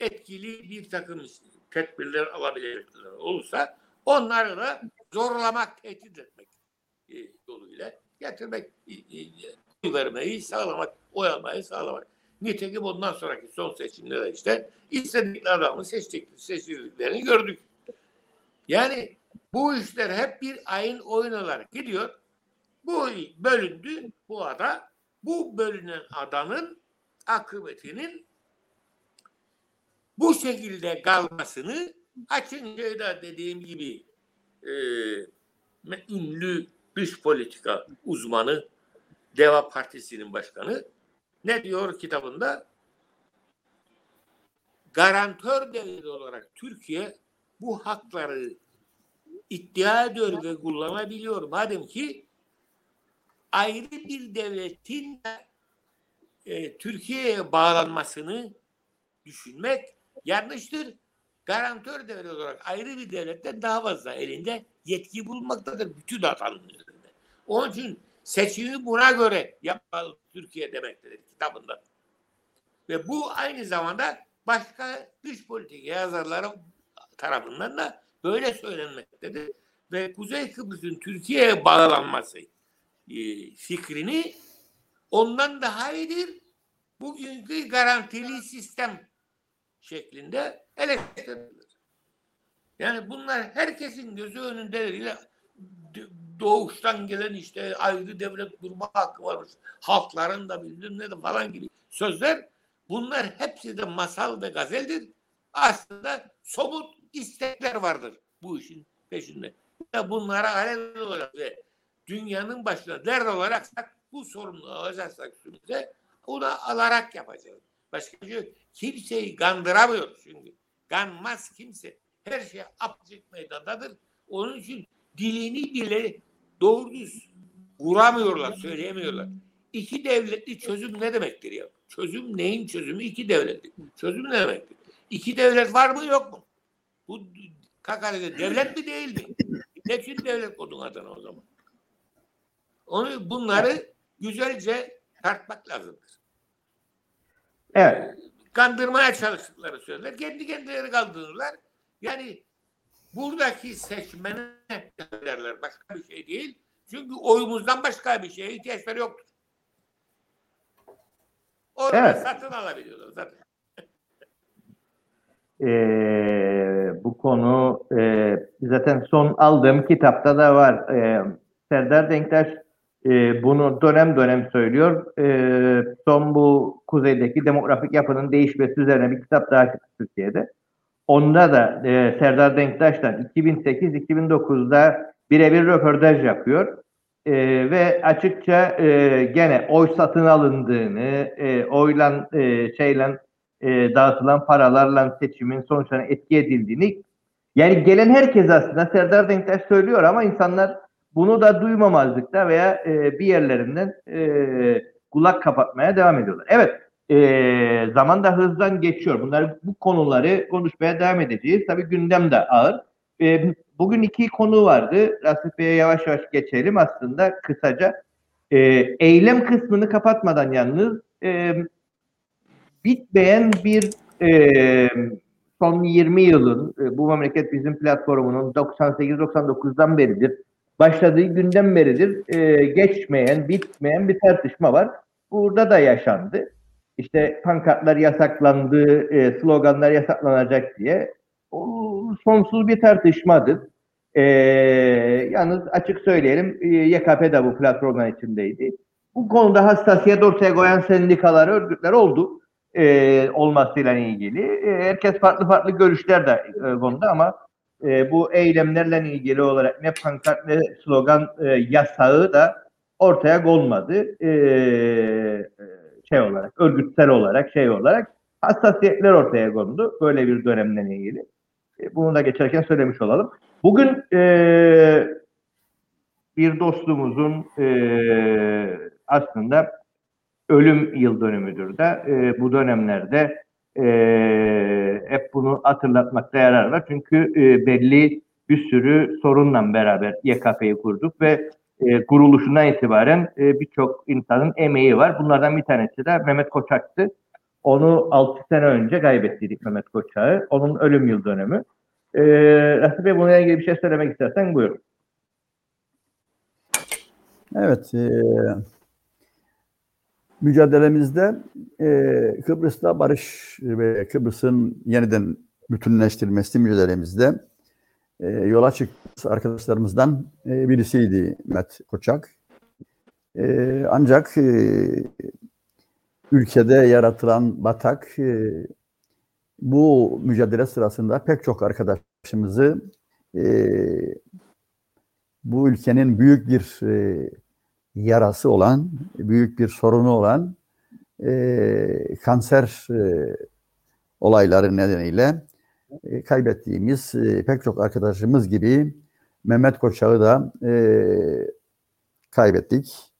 etkili bir takım tedbirler alabilecekler olursa onları da zorlamak, tehdit etmek e, yoluyla getirmek, e, e, vermeyi sağlamak, oy almayı sağlamak. Nitekim ondan sonraki son seçimlerde işte istedikleri adamı seçtik, seçildiklerini gördük. Yani bu işler hep bir ayın oyun olarak gidiyor. Bu bölündü bu ada. Bu bölünen adanın akıbetinin bu şekilde kalmasını açınca da dediğim gibi e, ünlü dış politika uzmanı Deva Partisi'nin başkanı ne diyor kitabında? Garantör devlet olarak Türkiye bu hakları iddia ediyor ve kullanabiliyor. Madem ki ayrı bir devletin e, Türkiye'ye bağlanmasını düşünmek yanlıştır. Garantör devlet olarak ayrı bir devletten daha fazla elinde yetki bulunmaktadır bütün atanın üzerinde. Onun için seçimi buna göre yapmalı Türkiye demektedir kitabında. Ve bu aynı zamanda başka dış politika yazarları tarafından da böyle söylenmektedir. Ve Kuzey Kıbrıs'ın Türkiye'ye bağlanması e, fikrini ondan daha iyidir. Bugünkü garantili sistem şeklinde eleştirilir. Yani bunlar herkesin gözü önündedir. Doğuştan gelen işte ayrı devlet kurma hakkı varmış. Halkların da bildim ne de falan gibi sözler bunlar hepsi de masal ve gazeldir. Aslında somut istekler vardır bu işin peşinde. Ya bunlara alel olarak ve dünyanın başına dert olarak bu sorumluluğu alacaksak üstümüze onu alarak yapacağız. Başka bir şey. Kimseyi kandıramıyor çünkü. Kanmaz kimse. Her şey apacık meydandadır. Onun için dilini bile doğru düz kuramıyorlar, söyleyemiyorlar. İki devletli çözüm ne demektir ya? Çözüm neyin çözümü? İki devletli. Çözüm ne demektir? İki devlet var mı yok mu? Bu Kakarya'da devlet mi değil mi? Ne tür devlet kodun adına o zaman? Onu bunları güzelce tartmak lazımdır. Evet. Kandırmaya çalıştıkları söyler. Kendi kendileri kaldırırlar. Yani buradaki seçmene derler. Başka bir şey değil. Çünkü oyumuzdan başka bir şeye ihtiyaçları yoktur. Orada Evet. satın alabiliyorlar zaten. Ee, bu konu e, zaten son aldığım kitapta da var. Ee, Serdar Denktaş e, bunu dönem dönem söylüyor. Ee, son bu kuzeydeki demografik yapının değişmesi üzerine bir kitap daha çıktı Türkiye'de. Onda da e, Serdar Denktaş'tan 2008-2009'da birebir röportaj yapıyor. E, ve açıkça e, gene oy satın alındığını, e, oyla e, şeyle e, dağıtılan paralarla seçimin sonuçlarına etki edildiğini yani gelen herkes aslında Serdar Denktaş söylüyor ama insanlar bunu da duymamazlıkta veya e, bir yerlerinden e, kulak kapatmaya devam ediyorlar. Evet e, zaman da hızdan geçiyor. Bunları bu konuları konuşmaya devam edeceğiz. Tabii gündem de ağır. E, bugün iki konu vardı. Rasif Bey'e yavaş yavaş geçelim aslında kısaca. E, eylem kısmını kapatmadan yalnız e, bitmeyen bir e, son 20 yılın e, bu memleket bizim platformunun 98-99'dan beridir başladığı günden beridir e, geçmeyen, bitmeyen bir tartışma var. Burada da yaşandı. İşte pankartlar yasaklandı, e, sloganlar yasaklanacak diye. O sonsuz bir tartışmadır. E, yalnız açık söyleyelim e, YKP de bu platformlar içindeydi. Bu konuda hassasiyet ortaya koyan sendikalar, örgütler oldu e, olmasıyla ilgili. E, herkes farklı farklı görüşler de e, konuda ama e, bu eylemlerle ilgili olarak ne pankart ne slogan e, yasağı da ortaya konmadı. E, şey olarak, örgütsel olarak, şey olarak hassasiyetler ortaya kondu. Böyle bir dönemle ilgili. E, bunu da geçerken söylemiş olalım. Bugün e, bir dostumuzun e, aslında ölüm yıl dönümüdür de e, bu dönemlerde e, hep bunu hatırlatmakta yarar var. Çünkü e, belli bir sürü sorunla beraber YKP'yi kurduk ve e, kuruluşundan itibaren e, birçok insanın emeği var. Bunlardan bir tanesi de Mehmet Koçak'tı. Onu 6 sene önce kaybettik Mehmet Koçak'ı. Onun ölüm yıl dönümü. E, Rasim Bey bununla ilgili bir şey söylemek istersen buyurun. Evet, e, mücadelemizde e, Kıbrıs'ta barış ve Kıbrıs'ın yeniden bütünleştirilmesi mücadelemizde e, yola çıktı arkadaşlarımızdan e, birisiydi Met Koçak. E, ancak e, ülkede yaratılan batak e, bu mücadele sırasında pek çok arkadaşımızı e, bu ülkenin büyük bir e, yarası olan, büyük bir sorunu olan e, kanser e, olayları nedeniyle e, kaybettiğimiz e, pek çok arkadaşımız gibi Mehmet Koçak'ı da e, kaybettik.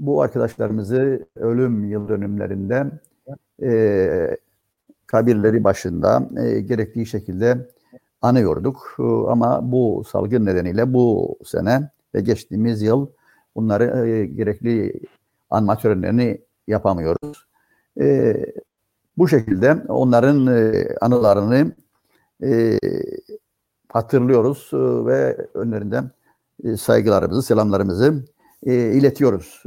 Bu arkadaşlarımızı ölüm yıl dönümlerinde kabirleri başında e, gerektiği şekilde anıyorduk. Ama bu salgın nedeniyle bu sene ve geçtiğimiz yıl bunları gerekli anma törenlerini yapamıyoruz. E, bu şekilde onların e, anılarını e, hatırlıyoruz e, ve önlerinden saygılarımızı, selamlarımızı iletiyoruz.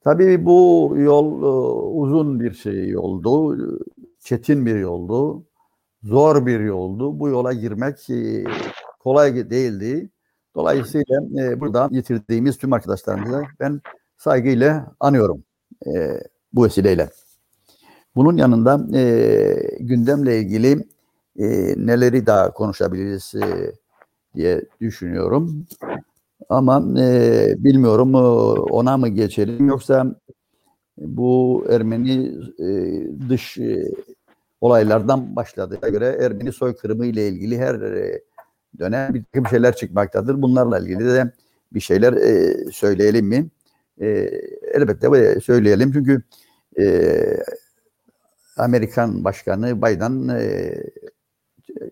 Tabii bu yol uzun bir şey yoldu, çetin bir yoldu, zor bir yoldu. Bu yola girmek kolay değildi. Dolayısıyla burada yitirdiğimiz tüm arkadaşlarımıza ben saygıyla anıyorum bu vesileyle. Bunun yanında e, gündemle ilgili e, neleri daha konuşabiliriz e, diye düşünüyorum. Ama e, bilmiyorum e, ona mı geçelim yoksa bu Ermeni e, dış e, olaylardan başladığına göre Ermeni soykırımı ile ilgili her e, dönem bir takım şeyler çıkmaktadır. Bunlarla ilgili de bir şeyler e, söyleyelim mi? E, elbette söyleyelim çünkü e, Amerikan Başkanı Biden e,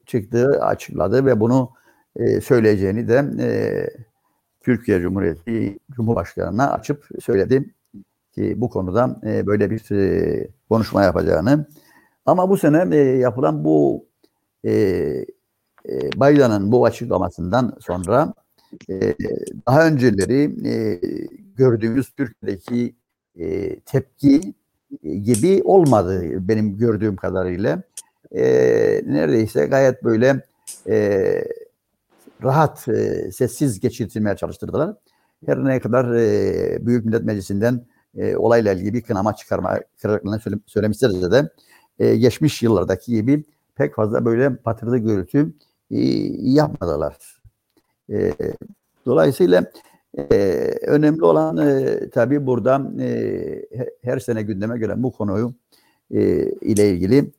çıktı, açıkladı ve bunu e, söyleyeceğini de e, Türkiye Cumhuriyeti Cumhurbaşkanı'na açıp söyledi ki bu konuda e, böyle bir konuşma yapacağını. Ama bu sene yapılan bu e, Biden'ın bu açıklamasından sonra daha önceleri gördüğümüz Türkiye'deki tepki gibi olmadı benim gördüğüm kadarıyla. E, neredeyse gayet böyle e, rahat, e, sessiz geçirtilmeye çalıştırdılar. Her ne kadar e, Büyük Millet Meclisi'nden e, olayla ilgili bir kınama çıkarma kararlarını söyle, söylemişlerse de e, geçmiş yıllardaki gibi pek fazla böyle patırdı gürültü e, yapmadılar. E, dolayısıyla e, önemli olan e, tabii burada e, her sene gündeme gelen bu konuyu e, ile ilgili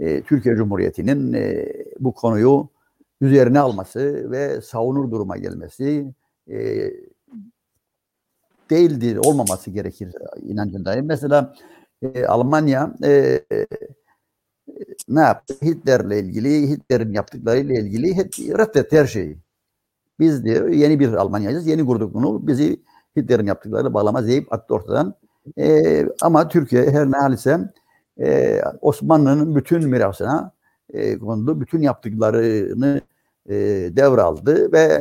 e, Türkiye Cumhuriyeti'nin e, bu konuyu üzerine alması ve savunur duruma gelmesi e, değildir, olmaması gerekir inancındayım. Mesela e, Almanya e, ne yaptı? Hitler'le ilgili, Hitler'in yaptıklarıyla ilgili reddetti her şeyi. Biz diyor yeni bir Almanya'yız, yeni kurduk bunu. Bizi Hitler'in yaptıklarıyla bağlamaz deyip attı ortadan. E, ama Türkiye her ne halise e, Osmanlı'nın bütün mirasına e, kondu. Bütün yaptıklarını e, devraldı ve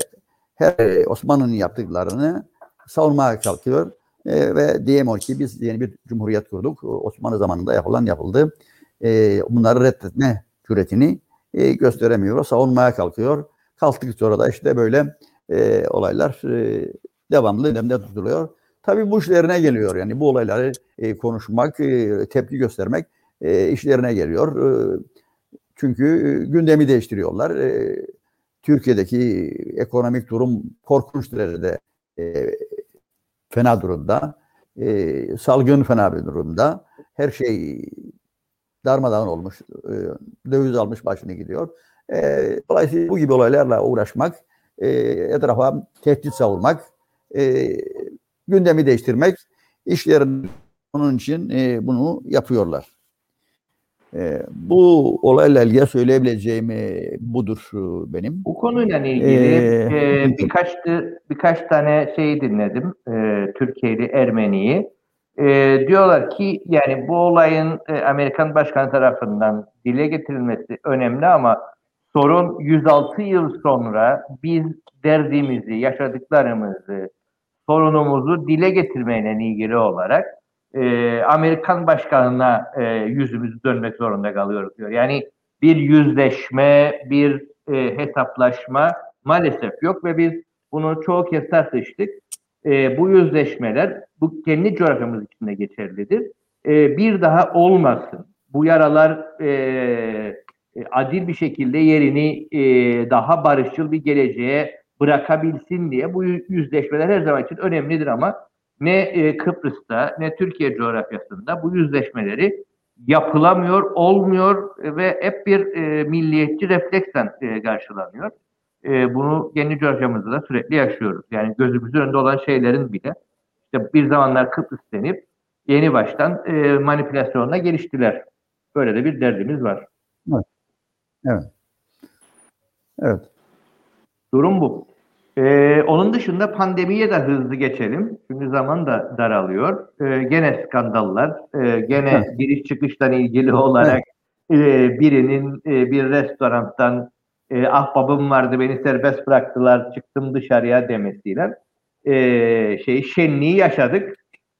her Osmanlı'nın yaptıklarını savunmaya kalkıyor. E, ve diyemiyor ki biz yeni bir cumhuriyet kurduk. Osmanlı zamanında yapılan yapıldı. E, bunları reddetme cüretini e, gösteremiyor. Savunmaya kalkıyor. Kalktık sonra da işte böyle e, olaylar e, devamlı gündemde tutuluyor. Tabii bu işlerine geliyor. Yani bu olayları e, konuşmak, e, tepki göstermek e, işlerine geliyor. E, çünkü e, gündemi değiştiriyorlar. E, Türkiye'deki ekonomik durum korkunç derecede e, fena durumda. E, salgın fena bir durumda. Her şey darmadağın olmuş. E, döviz almış başını gidiyor. E, dolayısıyla bu gibi olaylarla uğraşmak, e, etrafa tehdit savurmak, e, gündemi değiştirmek işlerin onun için e, bunu yapıyorlar. E, bu olayla ilgili söyleyebileceğim budur benim. Bu konuyla ilgili Ee, e, birkaç birkaç tane şey dinledim. E, Türkiye'li Ermeniyi. E, diyorlar ki yani bu olayın e, Amerikan Başkanı tarafından dile getirilmesi önemli ama sorun 106 yıl sonra biz derdimizi, yaşadıklarımızı, sorunumuzu dile getirmeyle ilgili olarak e, Amerikan başkanına e, yüzümüzü dönmek zorunda kalıyoruz diyor. Yani bir yüzleşme, bir e, hesaplaşma maalesef yok ve biz bunu çoğu kez tartıştık. E, bu yüzleşmeler bu kendi coğrafyamız içinde geçerlidir. E, bir daha olmasın. Bu yaralar e, adil bir şekilde yerini e, daha barışçıl bir geleceğe bırakabilsin diye bu yüzleşmeler her zaman için önemlidir ama ne e, Kıbrıs'ta ne Türkiye coğrafyasında bu yüzleşmeleri yapılamıyor, olmuyor ve hep bir e, milliyetçi refleksen e, karşılanıyor. E, bunu kendi coğrafyamızda da sürekli yaşıyoruz. Yani gözümüzün önünde olan şeylerin bile işte bir zamanlar Kıbrıs denip yeni baştan e, manipülasyonla geliştiler. Böyle de bir derdimiz var. Evet. Evet. Evet. Durum bu. Ee, onun dışında pandemiye de hızlı geçelim. Çünkü zaman da daralıyor. Ee, gene skandallar, e, gene Evet. giriş çıkıştan ilgili olarak e, birinin e, bir restorandan e, ahbabım vardı beni serbest bıraktılar çıktım dışarıya demesiyle e, şey şenliği yaşadık.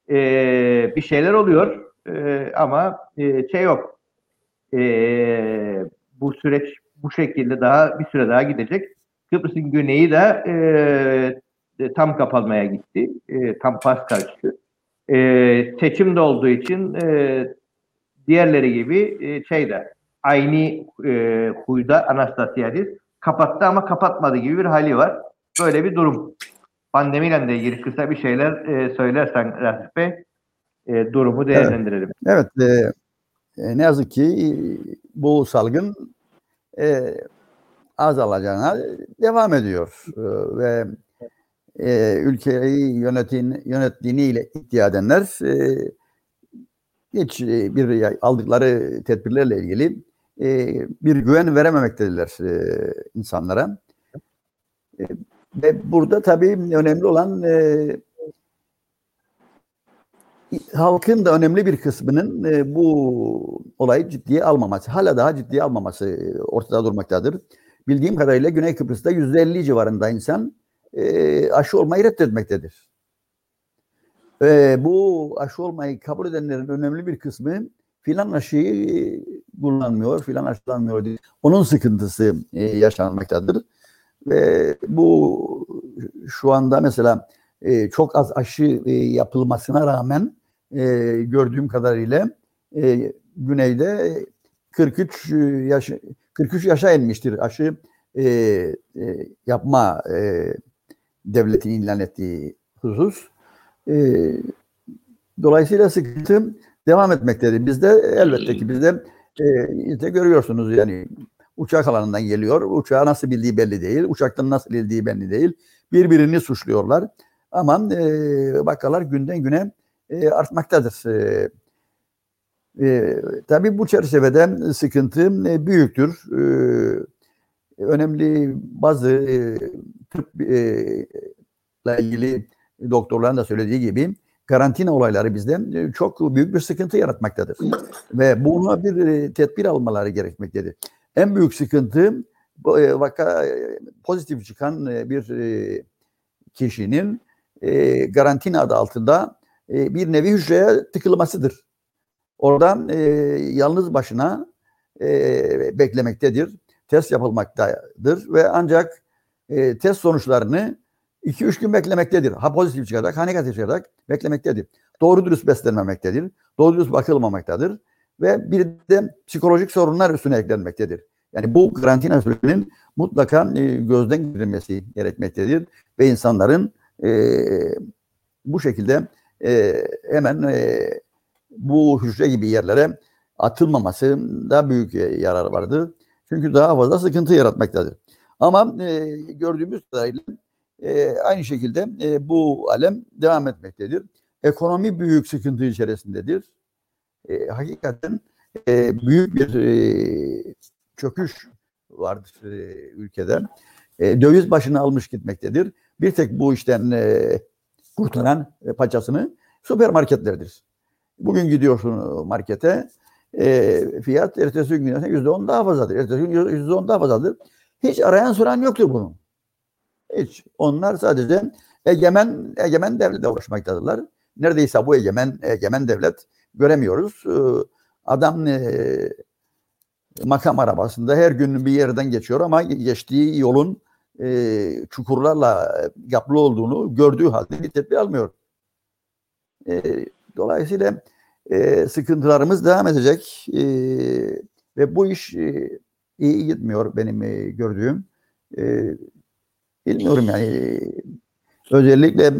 E, bir şeyler oluyor E, ama e, şey yok. E, bu süreç bu şekilde daha bir süre daha gidecek. Kıbrıs'ın güneyi de e, e, tam kapanmaya gitti. E, tam pas kaçtı. E, seçim de olduğu için e, diğerleri gibi e, şeyde aynı e, huyda Anastasiadis kapattı ama kapatmadı gibi bir hali var. Böyle bir durum. Pandemiyle de ilgili kısa bir şeyler e, söylersen Ratif Bey e, durumu değerlendirelim. Evet, e, e, ne yazık ki bu salgın e, azalacağına devam ediyor E, ve e, ülkeyi yönetin, yönettiğiyle iddia edenler e, hiç e, bir aldıkları tedbirlerle ilgili e, bir güven verememektedirler e, insanlara. E, ve burada tabii önemli olan e, halkın da önemli bir kısmının e, bu olayı ciddiye almaması, hala daha ciddiye almaması e, ortada durmaktadır. Bildiğim kadarıyla Güney Kıbrıs'ta yüzde elli civarında insan e, aşı olmayı reddetmektedir. E, bu aşı olmayı kabul edenlerin önemli bir kısmı filan aşıyı kullanmıyor, filan aşılanmıyor diye. Onun sıkıntısı yaşanmaktadır. Ve bu şu anda mesela e, çok az aşı e, yapılmasına rağmen e, gördüğüm kadarıyla güneyde 43 yaş 43 yaşa inmiştir aşı yapma devletin ilan ettiği husus. E, dolayısıyla sıkıntı devam etmektedir. Bizde elbette ki bizde e, görüyorsunuz yani uçak alanından geliyor. Uçağı nasıl bildiği belli değil. Uçaktan nasıl bildiği belli değil. Birbirini suçluyorlar. Ama e, vakalar günden güne e, artmaktadır. E, e, tabii bu çerçevede sıkıntı e, büyüktür. E, önemli bazı e, tıp e, ilgili doktorların da söylediği gibi karantina olayları bizde e, çok büyük bir sıkıntı yaratmaktadır. Ve buna bir e, tedbir almaları gerekmektedir. En büyük sıkıntı e, vaka pozitif çıkan bir kişinin e, karantina adı altında e, bir nevi hücreye tıkılmasıdır. Oradan e, yalnız başına e, beklemektedir. Test yapılmaktadır ve ancak e, test sonuçlarını 2-3 gün beklemektedir. Ha pozitif çıkacak, ha negatif çıkacak beklemektedir. Doğru dürüst beslenmemektedir. Doğru dürüst bakılmamaktadır. Ve bir de psikolojik sorunlar üstüne eklenmektedir. Yani bu karantina sürecinin mutlaka e, gözden geçirilmesi gerekmektedir. Ve insanların e, bu şekilde e, hemen e, bu hücre gibi yerlere atılmamasında büyük e, yarar vardır. Çünkü daha fazla sıkıntı yaratmaktadır. Ama e, gördüğümüz kadarıyla e, aynı şekilde e, bu alem devam etmektedir. Ekonomi büyük sıkıntı içerisindedir. E, hakikaten e, büyük bir e, çöküş vardır e, ülkede. E, döviz başını almış gitmektedir. Bir tek bu işten e, kurtaran e, paçasını süpermarketlerdir. Bugün gidiyorsun markete, e, fiyat ertesi gün yüzde on daha fazladır. Ertesi gün yüzde on daha fazladır. Hiç arayan soran yoktur bunun. Hiç. Onlar sadece egemen egemen devletle uğraşmaktadırlar. Neredeyse bu egemen egemen devlet göremiyoruz. Ee, adam e, makam arabasında her gün bir yerden geçiyor ama geçtiği yolun e, çukurlarla yaplı olduğunu gördüğü halde bir tedbir almıyor. E, dolayısıyla e, sıkıntılarımız devam edecek e, ve bu iş e, iyi gitmiyor benim e, gördüğüm. E, bilmiyorum yani özellikle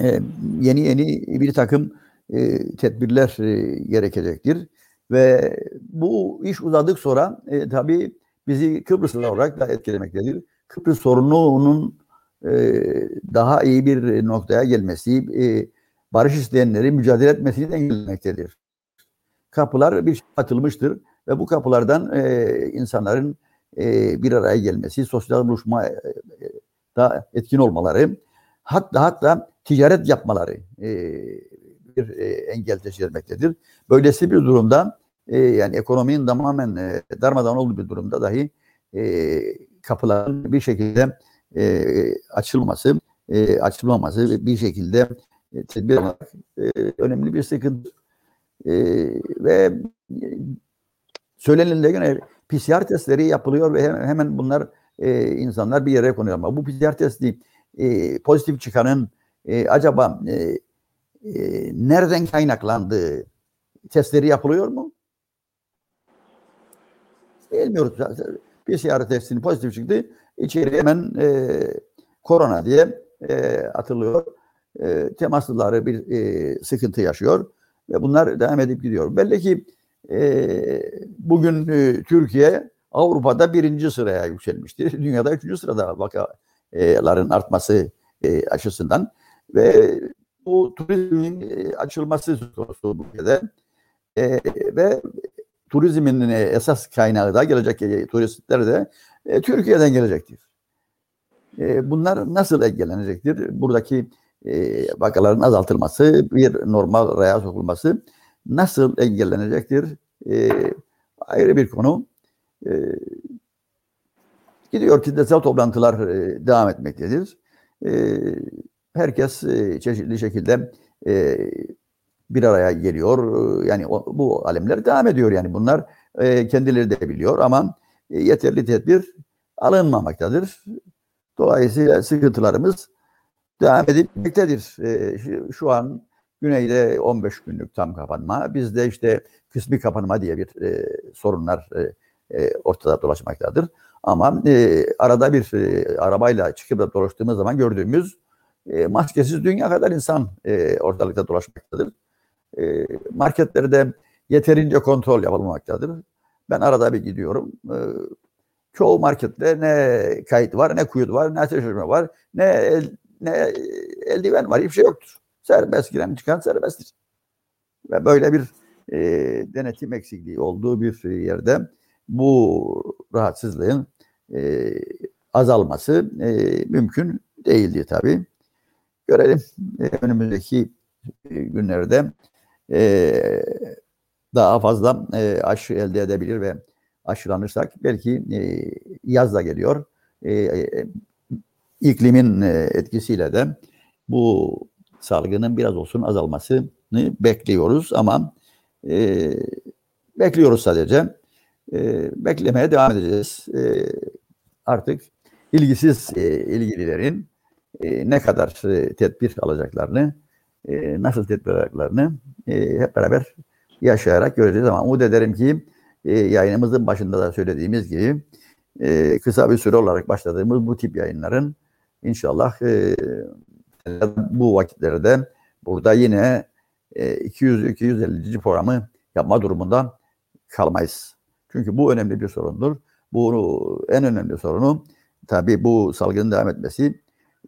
e, yeni yeni bir takım e, tedbirler e, gerekecektir. Ve bu iş uzadık sonra e, tabii bizi Kıbrıslı olarak da etkilemektedir. Kıbrıs sorununun e, daha iyi bir noktaya gelmesi, e, barış isteyenleri mücadele etmesini engellemektedir. Kapılar bir atılmıştır ve bu kapılardan e, insanların e, bir araya gelmesi, sosyal buluşma e, da etkin olmaları, hatta hatta ticaret yapmaları e, bir e, engel teşkil etmektedir. Böylesi bir durumda e, yani ekonominin tamamen e, darmadan olduğu bir durumda dahi e, kapıların bir şekilde e, açılması, e, açılmaması bir şekilde e, tedbir almak e, önemli bir sıkıntı. E, ve söylenildiğine göre PCR testleri yapılıyor ve hemen, hemen bunlar e, insanlar bir yere konuyor. Ama bu PCR testi e, pozitif çıkanın e, acaba e, e, nereden kaynaklandığı testleri yapılıyor mu? Bilmiyoruz. PCR testini pozitif çıktı. İçeri hemen e, korona diye e, atılıyor. E, temaslıları bir e, sıkıntı yaşıyor ve bunlar devam edip gidiyor. Belli ki e, bugün e, Türkiye Avrupa'da birinci sıraya yükselmiştir. Dünyada üçüncü sırada vakaların artması e, açısından ve bu turizmin e, açılması söz konusu bu ülkede e, ve turizmin e, esas kaynağı da gelecek e, turistler de e, Türkiye'den gelecektir. E, bunlar nasıl engellenecektir? Buradaki e, vakaların azaltılması, bir normal raya sokulması nasıl engellenecektir? E, ayrı bir konu. E, gidiyor kitlesel toplantılar e, devam etmektedir. E, herkes e, çeşitli şekilde e, bir araya geliyor. Yani o, bu alemler devam ediyor yani bunlar e, kendileri de biliyor ama e, yeterli tedbir alınmamaktadır. Dolayısıyla sıkıntılarımız devam edilmektedir. E, şu, şu an güneyde 15 günlük tam kapanma, bizde işte kısmi kapanma diye bir e, sorunlar e, e, ortada dolaşmaktadır. Ama e, arada bir e, arabayla çıkıp da dolaştığımız zaman gördüğümüz e, maskesiz dünya kadar insan e, ortalıkta dolaşmaktadır. E, marketlerde yeterince kontrol yapılmaktadır. Ben arada bir gidiyorum. E, çoğu markette ne kayıt var, ne kuyut var, ne ateş var, ne el, ne eldiven var, hiçbir şey yoktur. Serbest giren çıkan serbesttir. Ve böyle bir e, denetim eksikliği olduğu bir yerde bu rahatsızlığın e, azalması e, mümkün değildi tabii. Görelim e, önümüzdeki günlerde e, daha fazla e, aşı elde edebilir ve aşılanırsak belki e, yaz da geliyor. E, e, iklimin e, etkisiyle de bu salgının biraz olsun azalmasını bekliyoruz ama e, bekliyoruz sadece. E, beklemeye devam edeceğiz. E, artık ilgisiz e, ilgililerin e, ne kadar e, tedbir alacaklarını, e, nasıl tedbir alacaklarını e, hep beraber yaşayarak göreceğiz ama umut ederim ki e, yayınımızın başında da söylediğimiz gibi e, kısa bir süre olarak başladığımız bu tip yayınların inşallah e, bu vakitlerde burada yine e, 200-250. programı yapma durumunda kalmayız. Çünkü bu önemli bir sorundur. Bu en önemli sorunu tabii bu salgının devam etmesi,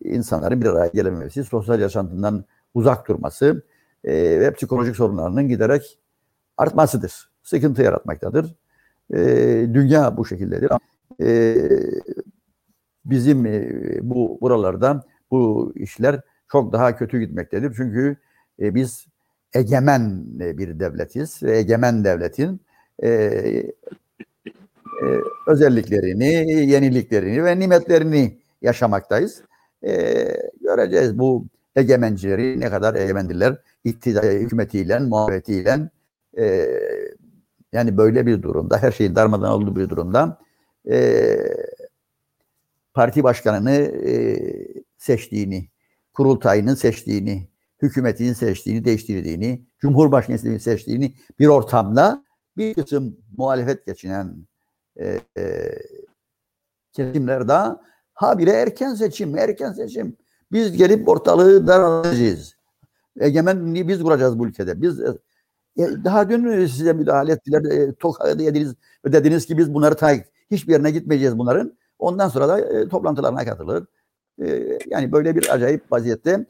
insanların bir araya gelememesi, sosyal yaşantından uzak durması e, ve psikolojik sorunlarının giderek artmasıdır. Sıkıntı yaratmaktadır. E, dünya bu şekildedir. E, bizim e, bu buralarda bu işler çok daha kötü gitmektedir. Çünkü e, biz egemen e, bir devletiz. Egemen devletin e, e, özelliklerini, yeniliklerini ve nimetlerini yaşamaktayız. E, göreceğiz bu egemencileri ne kadar egemendiler iktidar hükümetiyle, muhabbetiyle e, yani böyle bir durumda, her şeyin darmadan olduğu bir durumda e, parti başkanını e, seçtiğini, kurultayının seçtiğini, hükümetin seçtiğini, değiştirdiğini, cumhurbaşkanının seçtiğini bir ortamda bir kısım muhalefet geçinen e, e, kesimler daha habire erken seçim, erken seçim. Biz gelip ortalığı daralacağız. Egemenliği biz kuracağız bu ülkede. Biz e, daha dün size müdahale ettiler. E, tokadı yediniz. Dediniz ki biz bunları tay hiçbir yerine gitmeyeceğiz bunların. Ondan sonra da e, toplantılarına katılır. E, yani böyle bir acayip vaziyette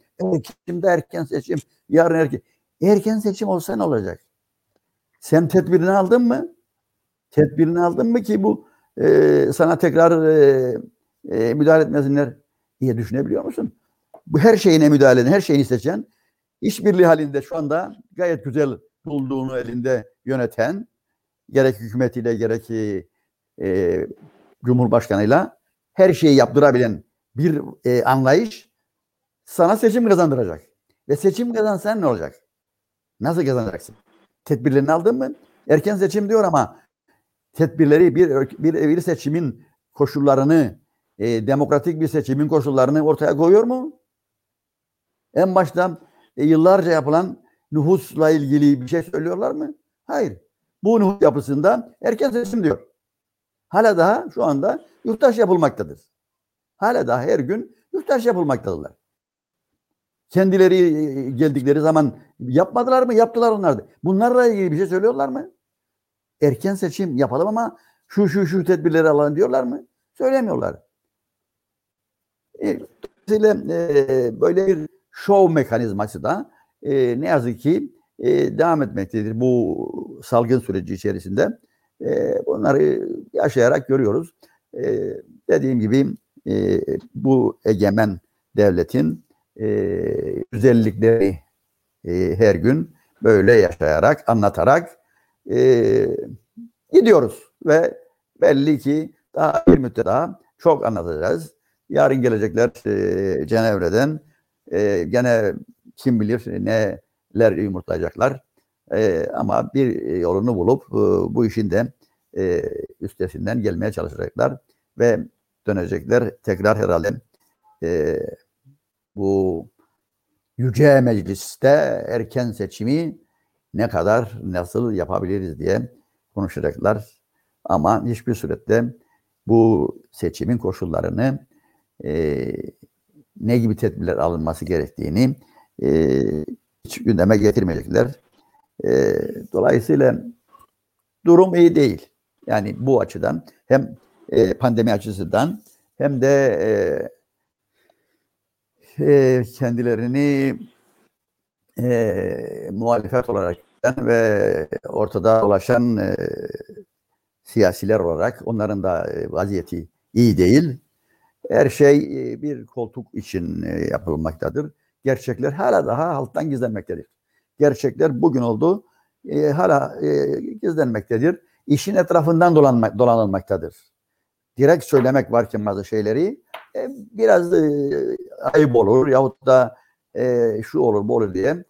şimdi erken seçim, yarın erken. Erken seçim olsa ne olacak? Sen tedbirini aldın mı? Tedbirini aldın mı ki bu e, sana tekrar e, e, müdahale etmesinler diye düşünebiliyor musun? Bu her şeyine müdahale eden, her şeyini seçen, işbirliği halinde şu anda gayet güzel bulduğunu elinde yöneten, gerek hükümetiyle gerek e, Cumhurbaşkanıyla her şeyi yaptırabilen bir e, anlayış sana seçim kazandıracak. Ve seçim kazansan ne olacak? Nasıl kazanacaksın? Tedbirlerini aldın mı? Erken seçim diyor ama tedbirleri bir bir, bir seçimin koşullarını e, demokratik bir seçimin koşullarını ortaya koyuyor mu? En başta e, yıllarca yapılan nüfusla ilgili bir şey söylüyorlar mı? Hayır. Bu nüfus yapısında erken seçim diyor. Hala daha şu anda yurttaş yapılmaktadır. Hala daha her gün yurttaş yapılmaktadırlar. Kendileri e, geldikleri zaman yapmadılar mı? Yaptılar onlar da. Bunlarla ilgili bir şey söylüyorlar mı? Erken seçim yapalım ama şu şu şu tedbirleri alalım diyorlar mı? Söylemiyorlar. E, dolayısıyla e, böyle bir şov mekanizması da e, ne yazık ki e, devam etmektedir bu salgın süreci içerisinde. E, bunları yaşayarak görüyoruz. E, dediğim gibi e, bu egemen devletin e, özellikleri e, her gün böyle yaşayarak, anlatarak e, gidiyoruz. Ve belli ki daha bir müddet daha çok anlatacağız. Yarın gelecekler e, Cenevre'den e, gene kim bilir neler yumurtlayacaklar. E, ama bir yolunu bulup e, bu işin de e, üstesinden gelmeye çalışacaklar ve dönecekler tekrar herhalde e, bu yüce mecliste erken seçimi ne kadar nasıl yapabiliriz diye konuşacaklar. Ama hiçbir surette bu seçimin koşullarını e, ne gibi tedbirler alınması gerektiğini e, hiç gündeme getirmeyecekler. E, dolayısıyla durum iyi değil. Yani bu açıdan hem e, pandemi açısından hem de e, e, kendilerini e, muhalefet olarak ve ortada dolaşan e, siyasiler olarak onların da e, vaziyeti iyi değil. Her şey e, bir koltuk için e, yapılmaktadır. Gerçekler hala daha halktan gizlenmektedir. Gerçekler bugün oldu, e, hala gizlenmektedir. işin etrafından dolanma, dolanılmaktadır. Direkt söylemek varken bazı şeyleri biraz e, ayıp olur yahut da şu olur bu olur diye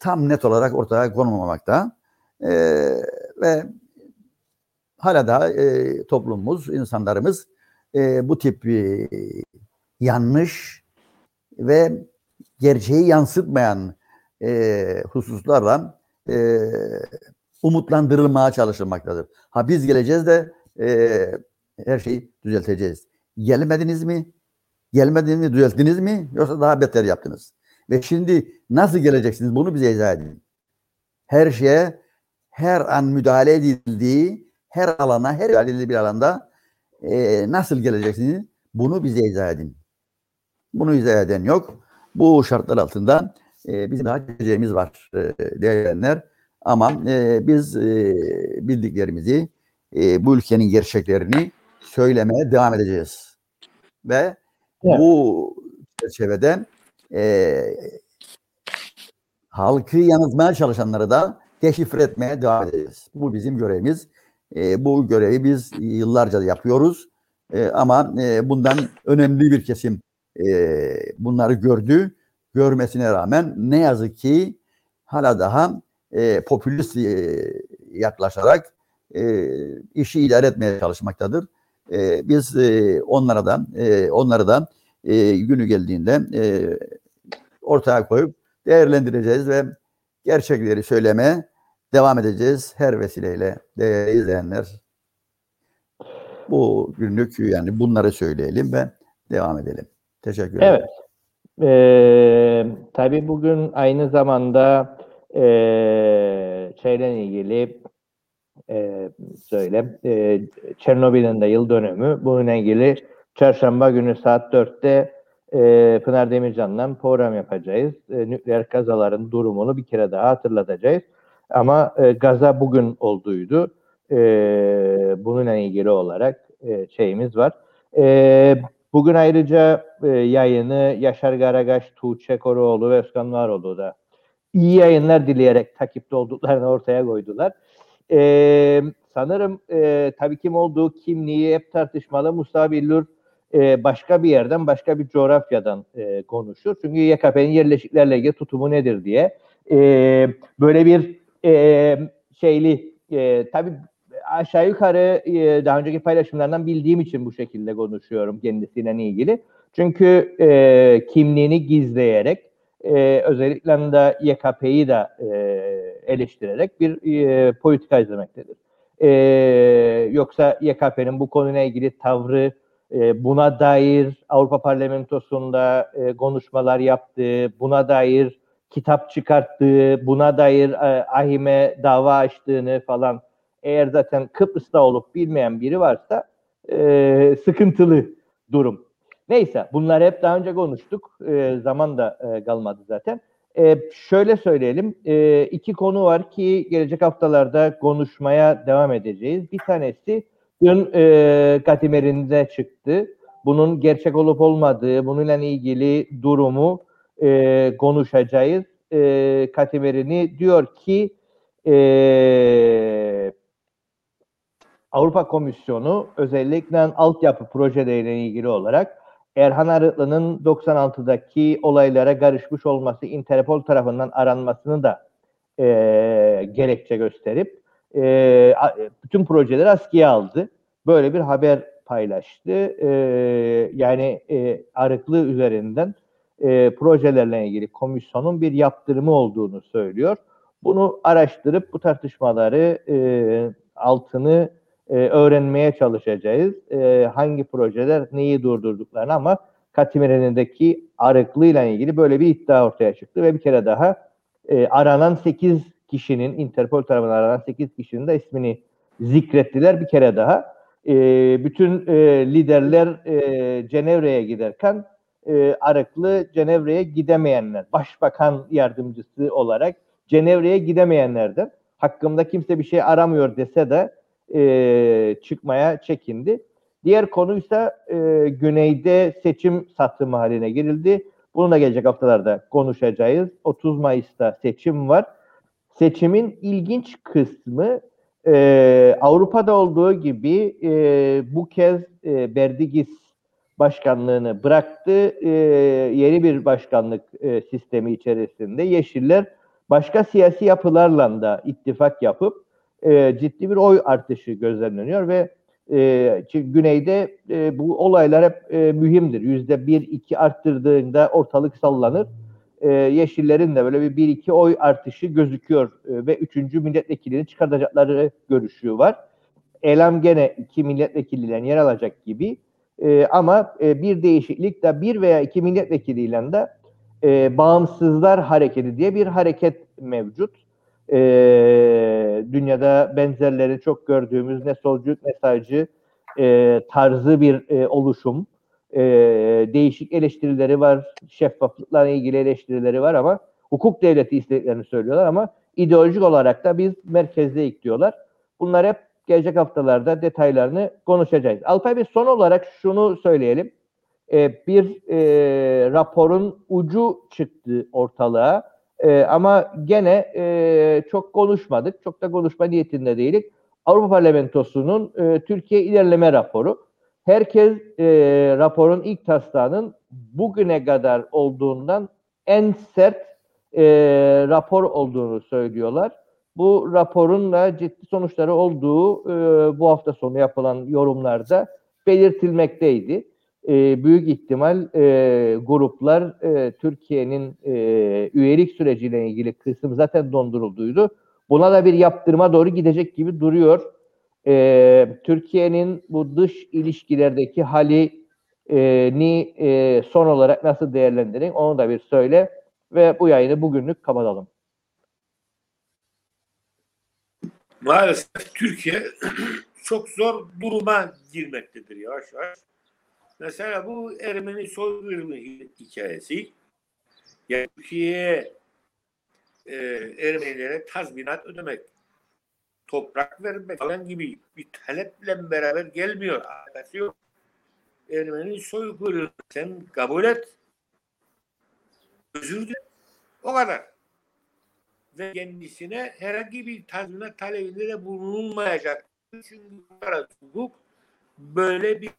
tam net olarak ortaya konulmamakta. Ve hala da e, toplumumuz, insanlarımız e, bu tip e, yanlış ve gerçeği yansıtmayan e, hususlarla e, umutlandırılmaya çalışılmaktadır. Ha biz geleceğiz de e, her şeyi düzelteceğiz. Gelmediniz mi? Gelmediniz mi? Düzelttiniz mi? Yoksa daha beter yaptınız. Ve şimdi nasıl geleceksiniz? Bunu bize izah edin. Her şeye her an müdahale edildiği, her alana, her müdahale edildiği bir alanda e, nasıl geleceksiniz? Bunu bize izah edin. Bunu izah eden yok. Bu şartlar altında e, bizim daha geleceğimiz var e, değerlenler. Ama e, biz e, bildiklerimizi, e, bu ülkenin gerçeklerini söylemeye devam edeceğiz. Ve Evet. bu çerçevede e, halkı yanıltmaya çalışanları da deşifre etmeye devam edeceğiz. Bu bizim görevimiz. E, bu görevi biz yıllarca yapıyoruz. E, ama e, bundan önemli bir kesim e, bunları gördü. Görmesine rağmen ne yazık ki hala daha e, popülist e, yaklaşarak e, işi idare etmeye çalışmaktadır. E, biz e, onlara da e, onları da e, günü geldiğinde e, ortaya koyup değerlendireceğiz ve gerçekleri söylemeye devam edeceğiz her vesileyle değerli izleyenler. Bu günlük yani bunları söyleyelim ve devam edelim. Teşekkür ederim. Evet. Ee, tabii bugün aynı zamanda ee, şeyle ilgili ee, söyle ee, Çernobil'in de yıl dönümü. Bununla ilgili çarşamba günü saat 4'te ee, Pınar Demircan'la program yapacağız. Ee, nükleer kazaların durumunu bir kere daha hatırlatacağız. Ama e, gaza bugün olduydu. E, bununla ilgili olarak e, şeyimiz var. E, bugün ayrıca e, yayını Yaşar Garagaş, Tuğçe Koroğlu ve Özkan Varoğlu da iyi yayınlar dileyerek takipte olduklarını ortaya koydular. E, sanırım e, tabii kim olduğu kimliği hep tartışmalı. Mustafa Billur e, başka bir yerden, başka bir coğrafyadan e, konuşur. Çünkü YKP'nin yerleşiklerle ilgili tutumu nedir diye. E, böyle bir e, şeyli, e, tabii aşağı yukarı e, daha önceki paylaşımlardan bildiğim için bu şekilde konuşuyorum kendisiyle ilgili. Çünkü e, kimliğini gizleyerek, e, özellikle de YKP'yi de e, eleştirerek bir e, politika izlemektedir. E, yoksa YKP'nin bu konuyla ilgili tavrı, e, buna dair Avrupa Parlamentosu'nda e, konuşmalar yaptığı, buna dair kitap çıkarttığı, buna dair e, ahime dava açtığını falan eğer zaten Kıbrıs'ta olup bilmeyen biri varsa e, sıkıntılı durum. Neyse bunlar hep daha önce konuştuk. E, zaman da e, kalmadı zaten. E, şöyle söyleyelim. E, iki konu var ki gelecek haftalarda konuşmaya devam edeceğiz. Bir tanesi dün e, Gatimer'inde çıktı. Bunun gerçek olup olmadığı, bununla ilgili durumu e, konuşacağız. E, Katimerini diyor ki e, Avrupa Komisyonu özellikle altyapı projeleriyle ilgili olarak Erhan Arıtlı'nın 96'daki olaylara karışmış olması Interpol tarafından aranmasını da e, gerekçe gösterip e, bütün projeleri askıya aldı. Böyle bir haber paylaştı. E, yani e, Arıklı üzerinden e, projelerle ilgili komisyonun bir yaptırımı olduğunu söylüyor. Bunu araştırıp bu tartışmaları e, altını e, öğrenmeye çalışacağız. E, hangi projeler neyi durdurduklarını ama Katimire'ndeki Arıklı ile ilgili böyle bir iddia ortaya çıktı ve bir kere daha e, aranan 8 kişinin, Interpol tarafından aranan 8 kişinin de ismini zikrettiler bir kere daha. E, bütün e, liderler e, Cenevre'ye giderken e, Arıklı Cenevre'ye gidemeyenler, başbakan yardımcısı olarak Cenevre'ye gidemeyenlerden hakkımda kimse bir şey aramıyor dese de e, çıkmaya çekindi. Diğer konuysa e, güneyde seçim satımı haline girildi. Bununla gelecek haftalarda konuşacağız. 30 Mayıs'ta seçim var. Seçimin ilginç kısmı e, Avrupa'da olduğu gibi e, bu kez e, Berdigis başkanlığını bıraktı. E, yeni bir başkanlık e, sistemi içerisinde Yeşiller başka siyasi yapılarla da ittifak yapıp e, ciddi bir oy artışı gözlemleniyor ve e, çünkü güneyde e, bu olaylar hep e, mühimdir. Yüzde bir iki arttırdığında ortalık sallanır. E, Yeşillerin de böyle bir bir iki oy artışı gözüküyor e, ve üçüncü milletvekilini çıkartacakları görüşü var. Elam gene iki milletvekiliyle yer alacak gibi. E, ama e, bir değişiklik de bir veya iki milletvekiliyle de e, Bağımsızlar Hareketi diye bir hareket mevcut. E, dünyada benzerleri çok gördüğümüz ne solcu ne sağcı e, tarzı bir e, oluşum. E, değişik eleştirileri var, şeffaflıkla ilgili eleştirileri var ama hukuk devleti istediklerini söylüyorlar ama ideolojik olarak da biz merkezde diyorlar. Bunlar hep gelecek haftalarda detaylarını konuşacağız. Alpay Bey son olarak şunu söyleyelim. Ee, bir e, raporun ucu çıktı ortalığa E, ama gene e, çok konuşmadık. Çok da konuşma niyetinde değilik. Avrupa Parlamentosu'nun e, Türkiye ilerleme raporu. Herkes e, raporun ilk taslağının bugüne kadar olduğundan en sert e, rapor olduğunu söylüyorlar. Bu raporun da ciddi sonuçları olduğu e, bu hafta sonu yapılan yorumlarda belirtilmekteydi. E, büyük ihtimal e, gruplar e, Türkiye'nin e, üyelik süreciyle ilgili kısım zaten dondurulduydu. Buna da bir yaptırma doğru gidecek gibi duruyor. E, Türkiye'nin bu dış ilişkilerdeki hali e, ni e, son olarak nasıl değerlendirin onu da bir söyle ve bu yayını bugünlük kapatalım. Maalesef Türkiye çok zor duruma girmektedir yavaş yavaş. Mesela bu Ermeni soykırımı hikayesi yani Türkiye'ye e, Ermenilere tazminat ödemek, toprak vermek falan gibi bir taleple beraber gelmiyor. Alakası yok. Ermeni soykırımı sen kabul et. Özür dile. O kadar. Ve kendisine herhangi bir tazminat talebinde de bulunmayacak. Çünkü hukuk böyle bir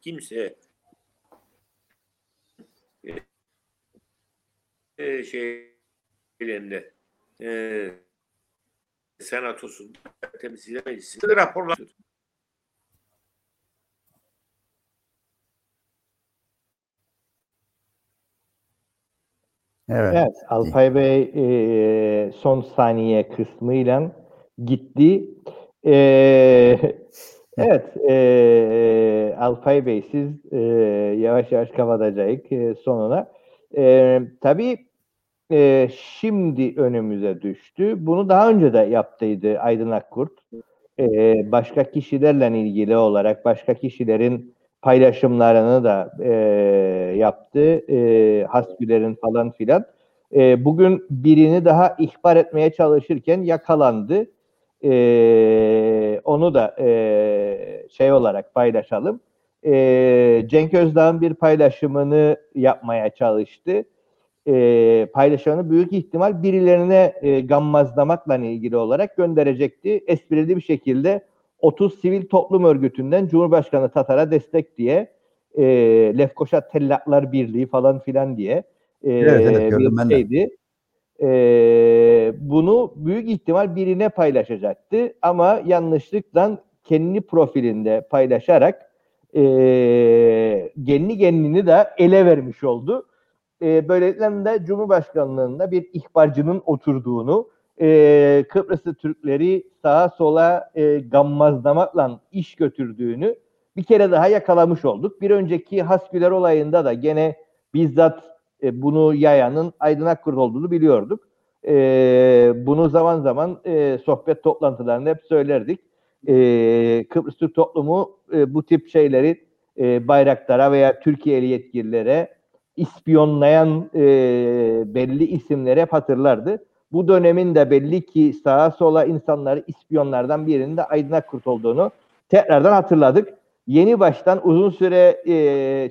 kimse e, şeylerinde e, senatosun temsil meclisi raporlar Evet. Evet, Alpay Bey e, son saniye kısmıyla gitti. E, evet, e, Alpay Bey siz e, yavaş yavaş kapatacak e, sonuna. E, tabii e, şimdi önümüze düştü. Bunu daha önce de yaptıydı Aydın Akkurt. E, başka kişilerle ilgili olarak başka kişilerin paylaşımlarını da e, yaptı. E, Hasbilerin falan filan. E, bugün birini daha ihbar etmeye çalışırken yakalandı. E, onu da e, şey olarak paylaşalım. E, Cenk Özdağ'ın bir paylaşımını yapmaya çalıştı. E, paylaşımını büyük ihtimal birilerine e, gammazlamakla ilgili olarak gönderecekti. Esprili bir şekilde 30 sivil toplum örgütünden Cumhurbaşkanı Tatar'a destek diye e, Lefkoşa Tellaklar Birliği falan filan diye e, Evet, evet, gördüm ben bir de. şeydi. E, bunu büyük ihtimal birine paylaşacaktı ama yanlışlıkla kendi profilinde paylaşarak e, kendi kendini de ele vermiş oldu. E, böylelikle de Cumhurbaşkanlığında bir ihbarcının oturduğunu, e, Kıbrıslı Türkleri sağa sola e, gammazlamakla iş götürdüğünü bir kere daha yakalamış olduk. Bir önceki Hasbüler olayında da gene bizzat e, bunu yayanın Aydın Akkurt olduğunu biliyorduk. E, bunu zaman zaman e, sohbet toplantılarında hep söylerdik. E, Kıbrıs Türk toplumu e, bu tip şeyleri e, bayraklara veya Türkiye'li yetkililere ispiyonlayan e, belli isimleri hep hatırlardı. Bu dönemin de belli ki sağa sola insanları ispiyonlardan birinin de Aydın Akkurt olduğunu tekrardan hatırladık. Yeni baştan uzun süre e,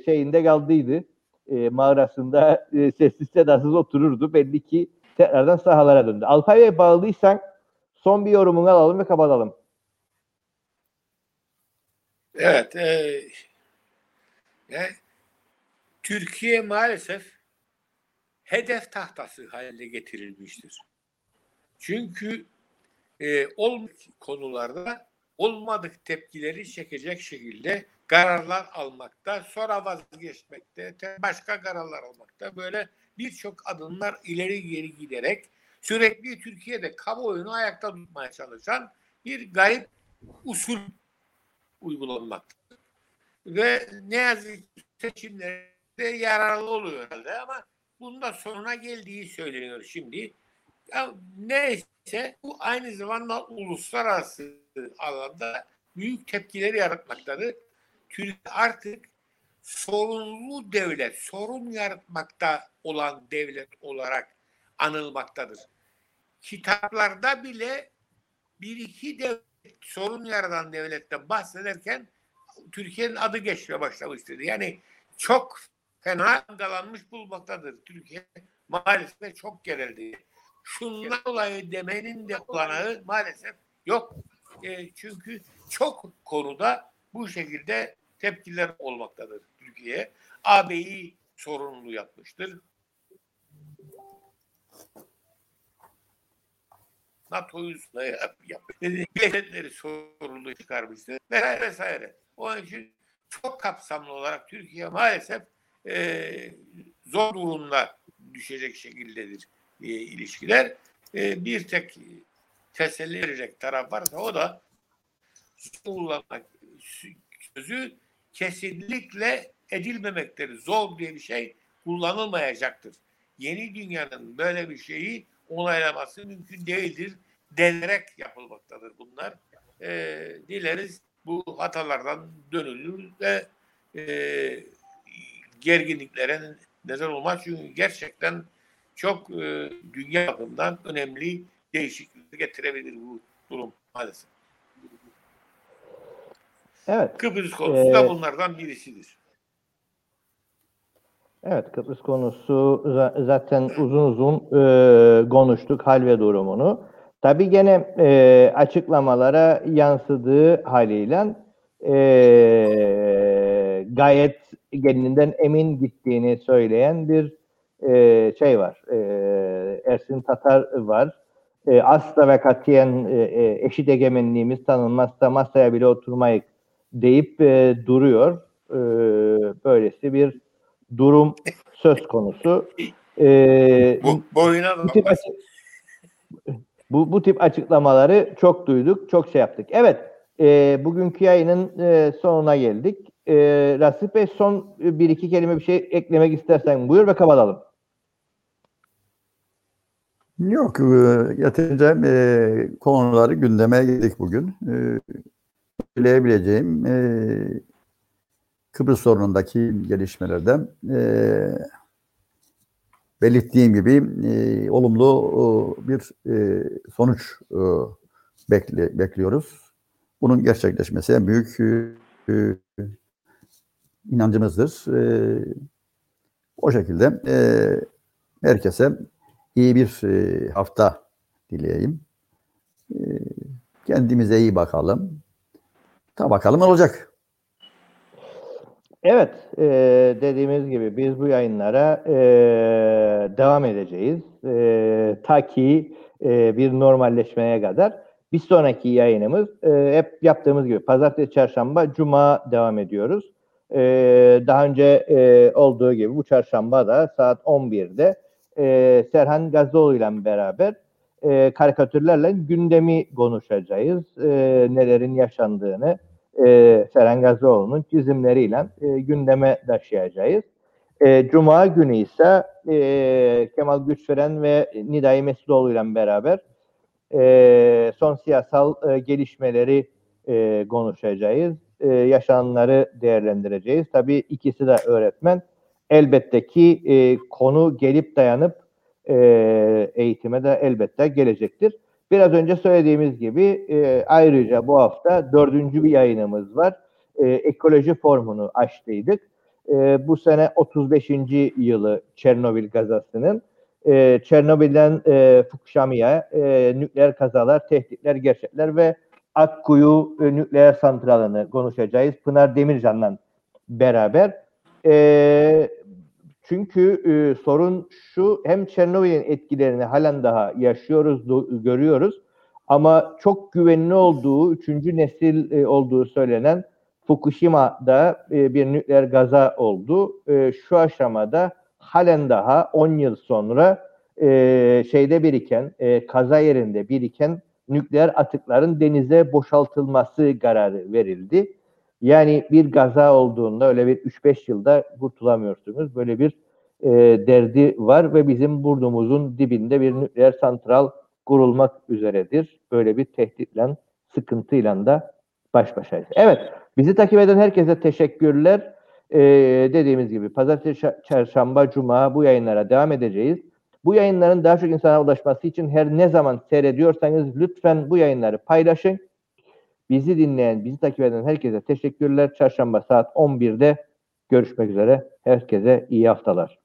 şeyinde kaldıydı. E, mağarasında e, sessiz sedasız otururdu. Belli ki tekrardan sahalara döndü. Alpay Bey bağlıysan son bir yorumunu alalım ve kapatalım. Evet. E, yani Türkiye maalesef hedef tahtası haline getirilmiştir. Çünkü e, olmadık konularda olmadık tepkileri çekecek şekilde kararlar almakta, sonra vazgeçmekte, te- başka kararlar almakta böyle birçok adımlar ileri geri giderek sürekli Türkiye'de kamuoyunu ayakta tutmaya çalışan bir garip usul uygulanmakta. Ve ne yazık ki seçimlerde yararlı oluyor herhalde ama bunda sonuna geldiği söyleniyor şimdi. Ya neyse bu aynı zamanda uluslararası alanda büyük tepkileri yaratmaktadır. Türkiye artık sorunlu devlet, sorun yaratmakta olan devlet olarak anılmaktadır. Kitaplarda bile bir iki devlet, sorun yaratan devletten bahsederken Türkiye'nin adı geçmeye başlamıştır. Yani çok fena dalanmış bulmaktadır. Türkiye maalesef çok gerildi. Şundan dolayı demenin de olanağı maalesef yok. E, çünkü çok konuda bu şekilde tepkiler olmaktadır Türkiye. AB'yi sorumlu yapmıştır. NATO'yu yap, yapmıştır. Sorumlu çıkarmıştır. Vesaire vesaire. Onun için çok kapsamlı olarak Türkiye maalesef e, zor durumda düşecek şekildedir e, ilişkiler. E, bir tek teselli verecek taraf varsa o da kullanmak sözü kesinlikle edilmemektedir. Zor diye bir şey kullanılmayacaktır. Yeni dünyanın böyle bir şeyi onaylaması mümkün değildir denerek yapılmaktadır bunlar. E, dileriz bu hatalardan dönülür ve e, gerginliklere neden olmaz. Çünkü gerçekten çok e, dünya bakımından önemli değişiklikler getirebilir bu durum maalesef. Evet. Kıbrıs konusu da Ee, bunlardan birisidir. Evet Kıbrıs konusu za- zaten uzun uzun e, konuştuk hal ve durumunu. Tabii gene e, açıklamalara yansıdığı haliyle e, gayet kendinden emin gittiğini söyleyen bir e, şey var. E, Ersin Tatar var. E, asla ve katiyen e, e, eşit egemenliğimiz tanınmazsa masaya bile oturmayık deyip e, duruyor. E, böylesi bir durum söz konusu. Ee, Bu boyuna bu tip bu, bu tip açıklamaları çok duyduk, çok şey yaptık. Evet, e, bugünkü yayının e, sonuna geldik. E, Rasip Bey son bir iki kelime bir şey eklemek istersen buyur ve kapatalım. Yok, e, yeterince e, konuları gündeme geldik bugün. E, Söyleyebileceğim e, Kıbrıs sorunundaki gelişmelerden belirttiğim gibi olumlu bir sonuç bekliyoruz. Bunun gerçekleşmesi en büyük inancımızdır. O şekilde herkese iyi bir e, hafta dileyeyim. E, kendimize iyi bakalım. Ta bakalım ne olacak. Evet, e, dediğimiz gibi biz bu yayınlara devam edeceğiz. Ta ki bir normalleşmeye kadar. Bir sonraki yayınımız hep yaptığımız gibi pazartesi, çarşamba, cuma devam ediyoruz. Daha önce olduğu gibi bu çarşamba da saat 11'de e, Serhan Gazzoğlu ile beraber e, karikatürlerle gündemi konuşacağız. E, nelerin yaşandığını, e, Seren Gazioğlu'nun çizimleriyle e, gündeme taşıyacağız. E, Cuma günü ise e, Kemal Güçveren ve Nidai Mesloğlu ile beraber e, son siyasal e, gelişmeleri e, konuşacağız. E, yaşananları değerlendireceğiz. Tabii ikisi de öğretmen. Elbette ki e, konu gelip dayanıp e, eğitime de elbette gelecektir. Biraz önce söylediğimiz gibi e, ayrıca bu hafta dördüncü bir yayınımız var. E, ekoloji formunu açtıydık. E, bu sene 35. yılı Çernobil gazasının. e, Çernobil'den e, Fukushima'ya e, nükleer kazalar, tehditler, gerçekler ve Akkuyu e, nükleer santralını konuşacağız. Pınar Demircan'la beraber. E, çünkü e, sorun şu hem Çernobil'in etkilerini halen daha yaşıyoruz, do- görüyoruz. Ama çok güvenli olduğu, üçüncü nesil e, olduğu söylenen Fukushima'da e, bir nükleer gaza oldu. E, şu aşamada halen daha 10 yıl sonra e, şeyde biriken, e, kaza yerinde biriken nükleer atıkların denize boşaltılması kararı verildi. Yani bir gaza olduğunda öyle bir 3-5 yılda kurtulamıyorsunuz. Böyle bir e, derdi var ve bizim burnumuzun dibinde bir nükleer santral kurulmak üzeredir. Böyle bir tehditle, sıkıntıyla da baş başayız. Evet, bizi takip eden herkese teşekkürler. Ee, dediğimiz gibi pazartesi, şa- çarşamba, cuma bu yayınlara devam edeceğiz. Bu yayınların daha çok insana ulaşması için her ne zaman seyrediyorsanız lütfen bu yayınları paylaşın. Bizi dinleyen, bizi takip eden herkese teşekkürler. Çarşamba saat 11'de görüşmek üzere. Herkese iyi haftalar.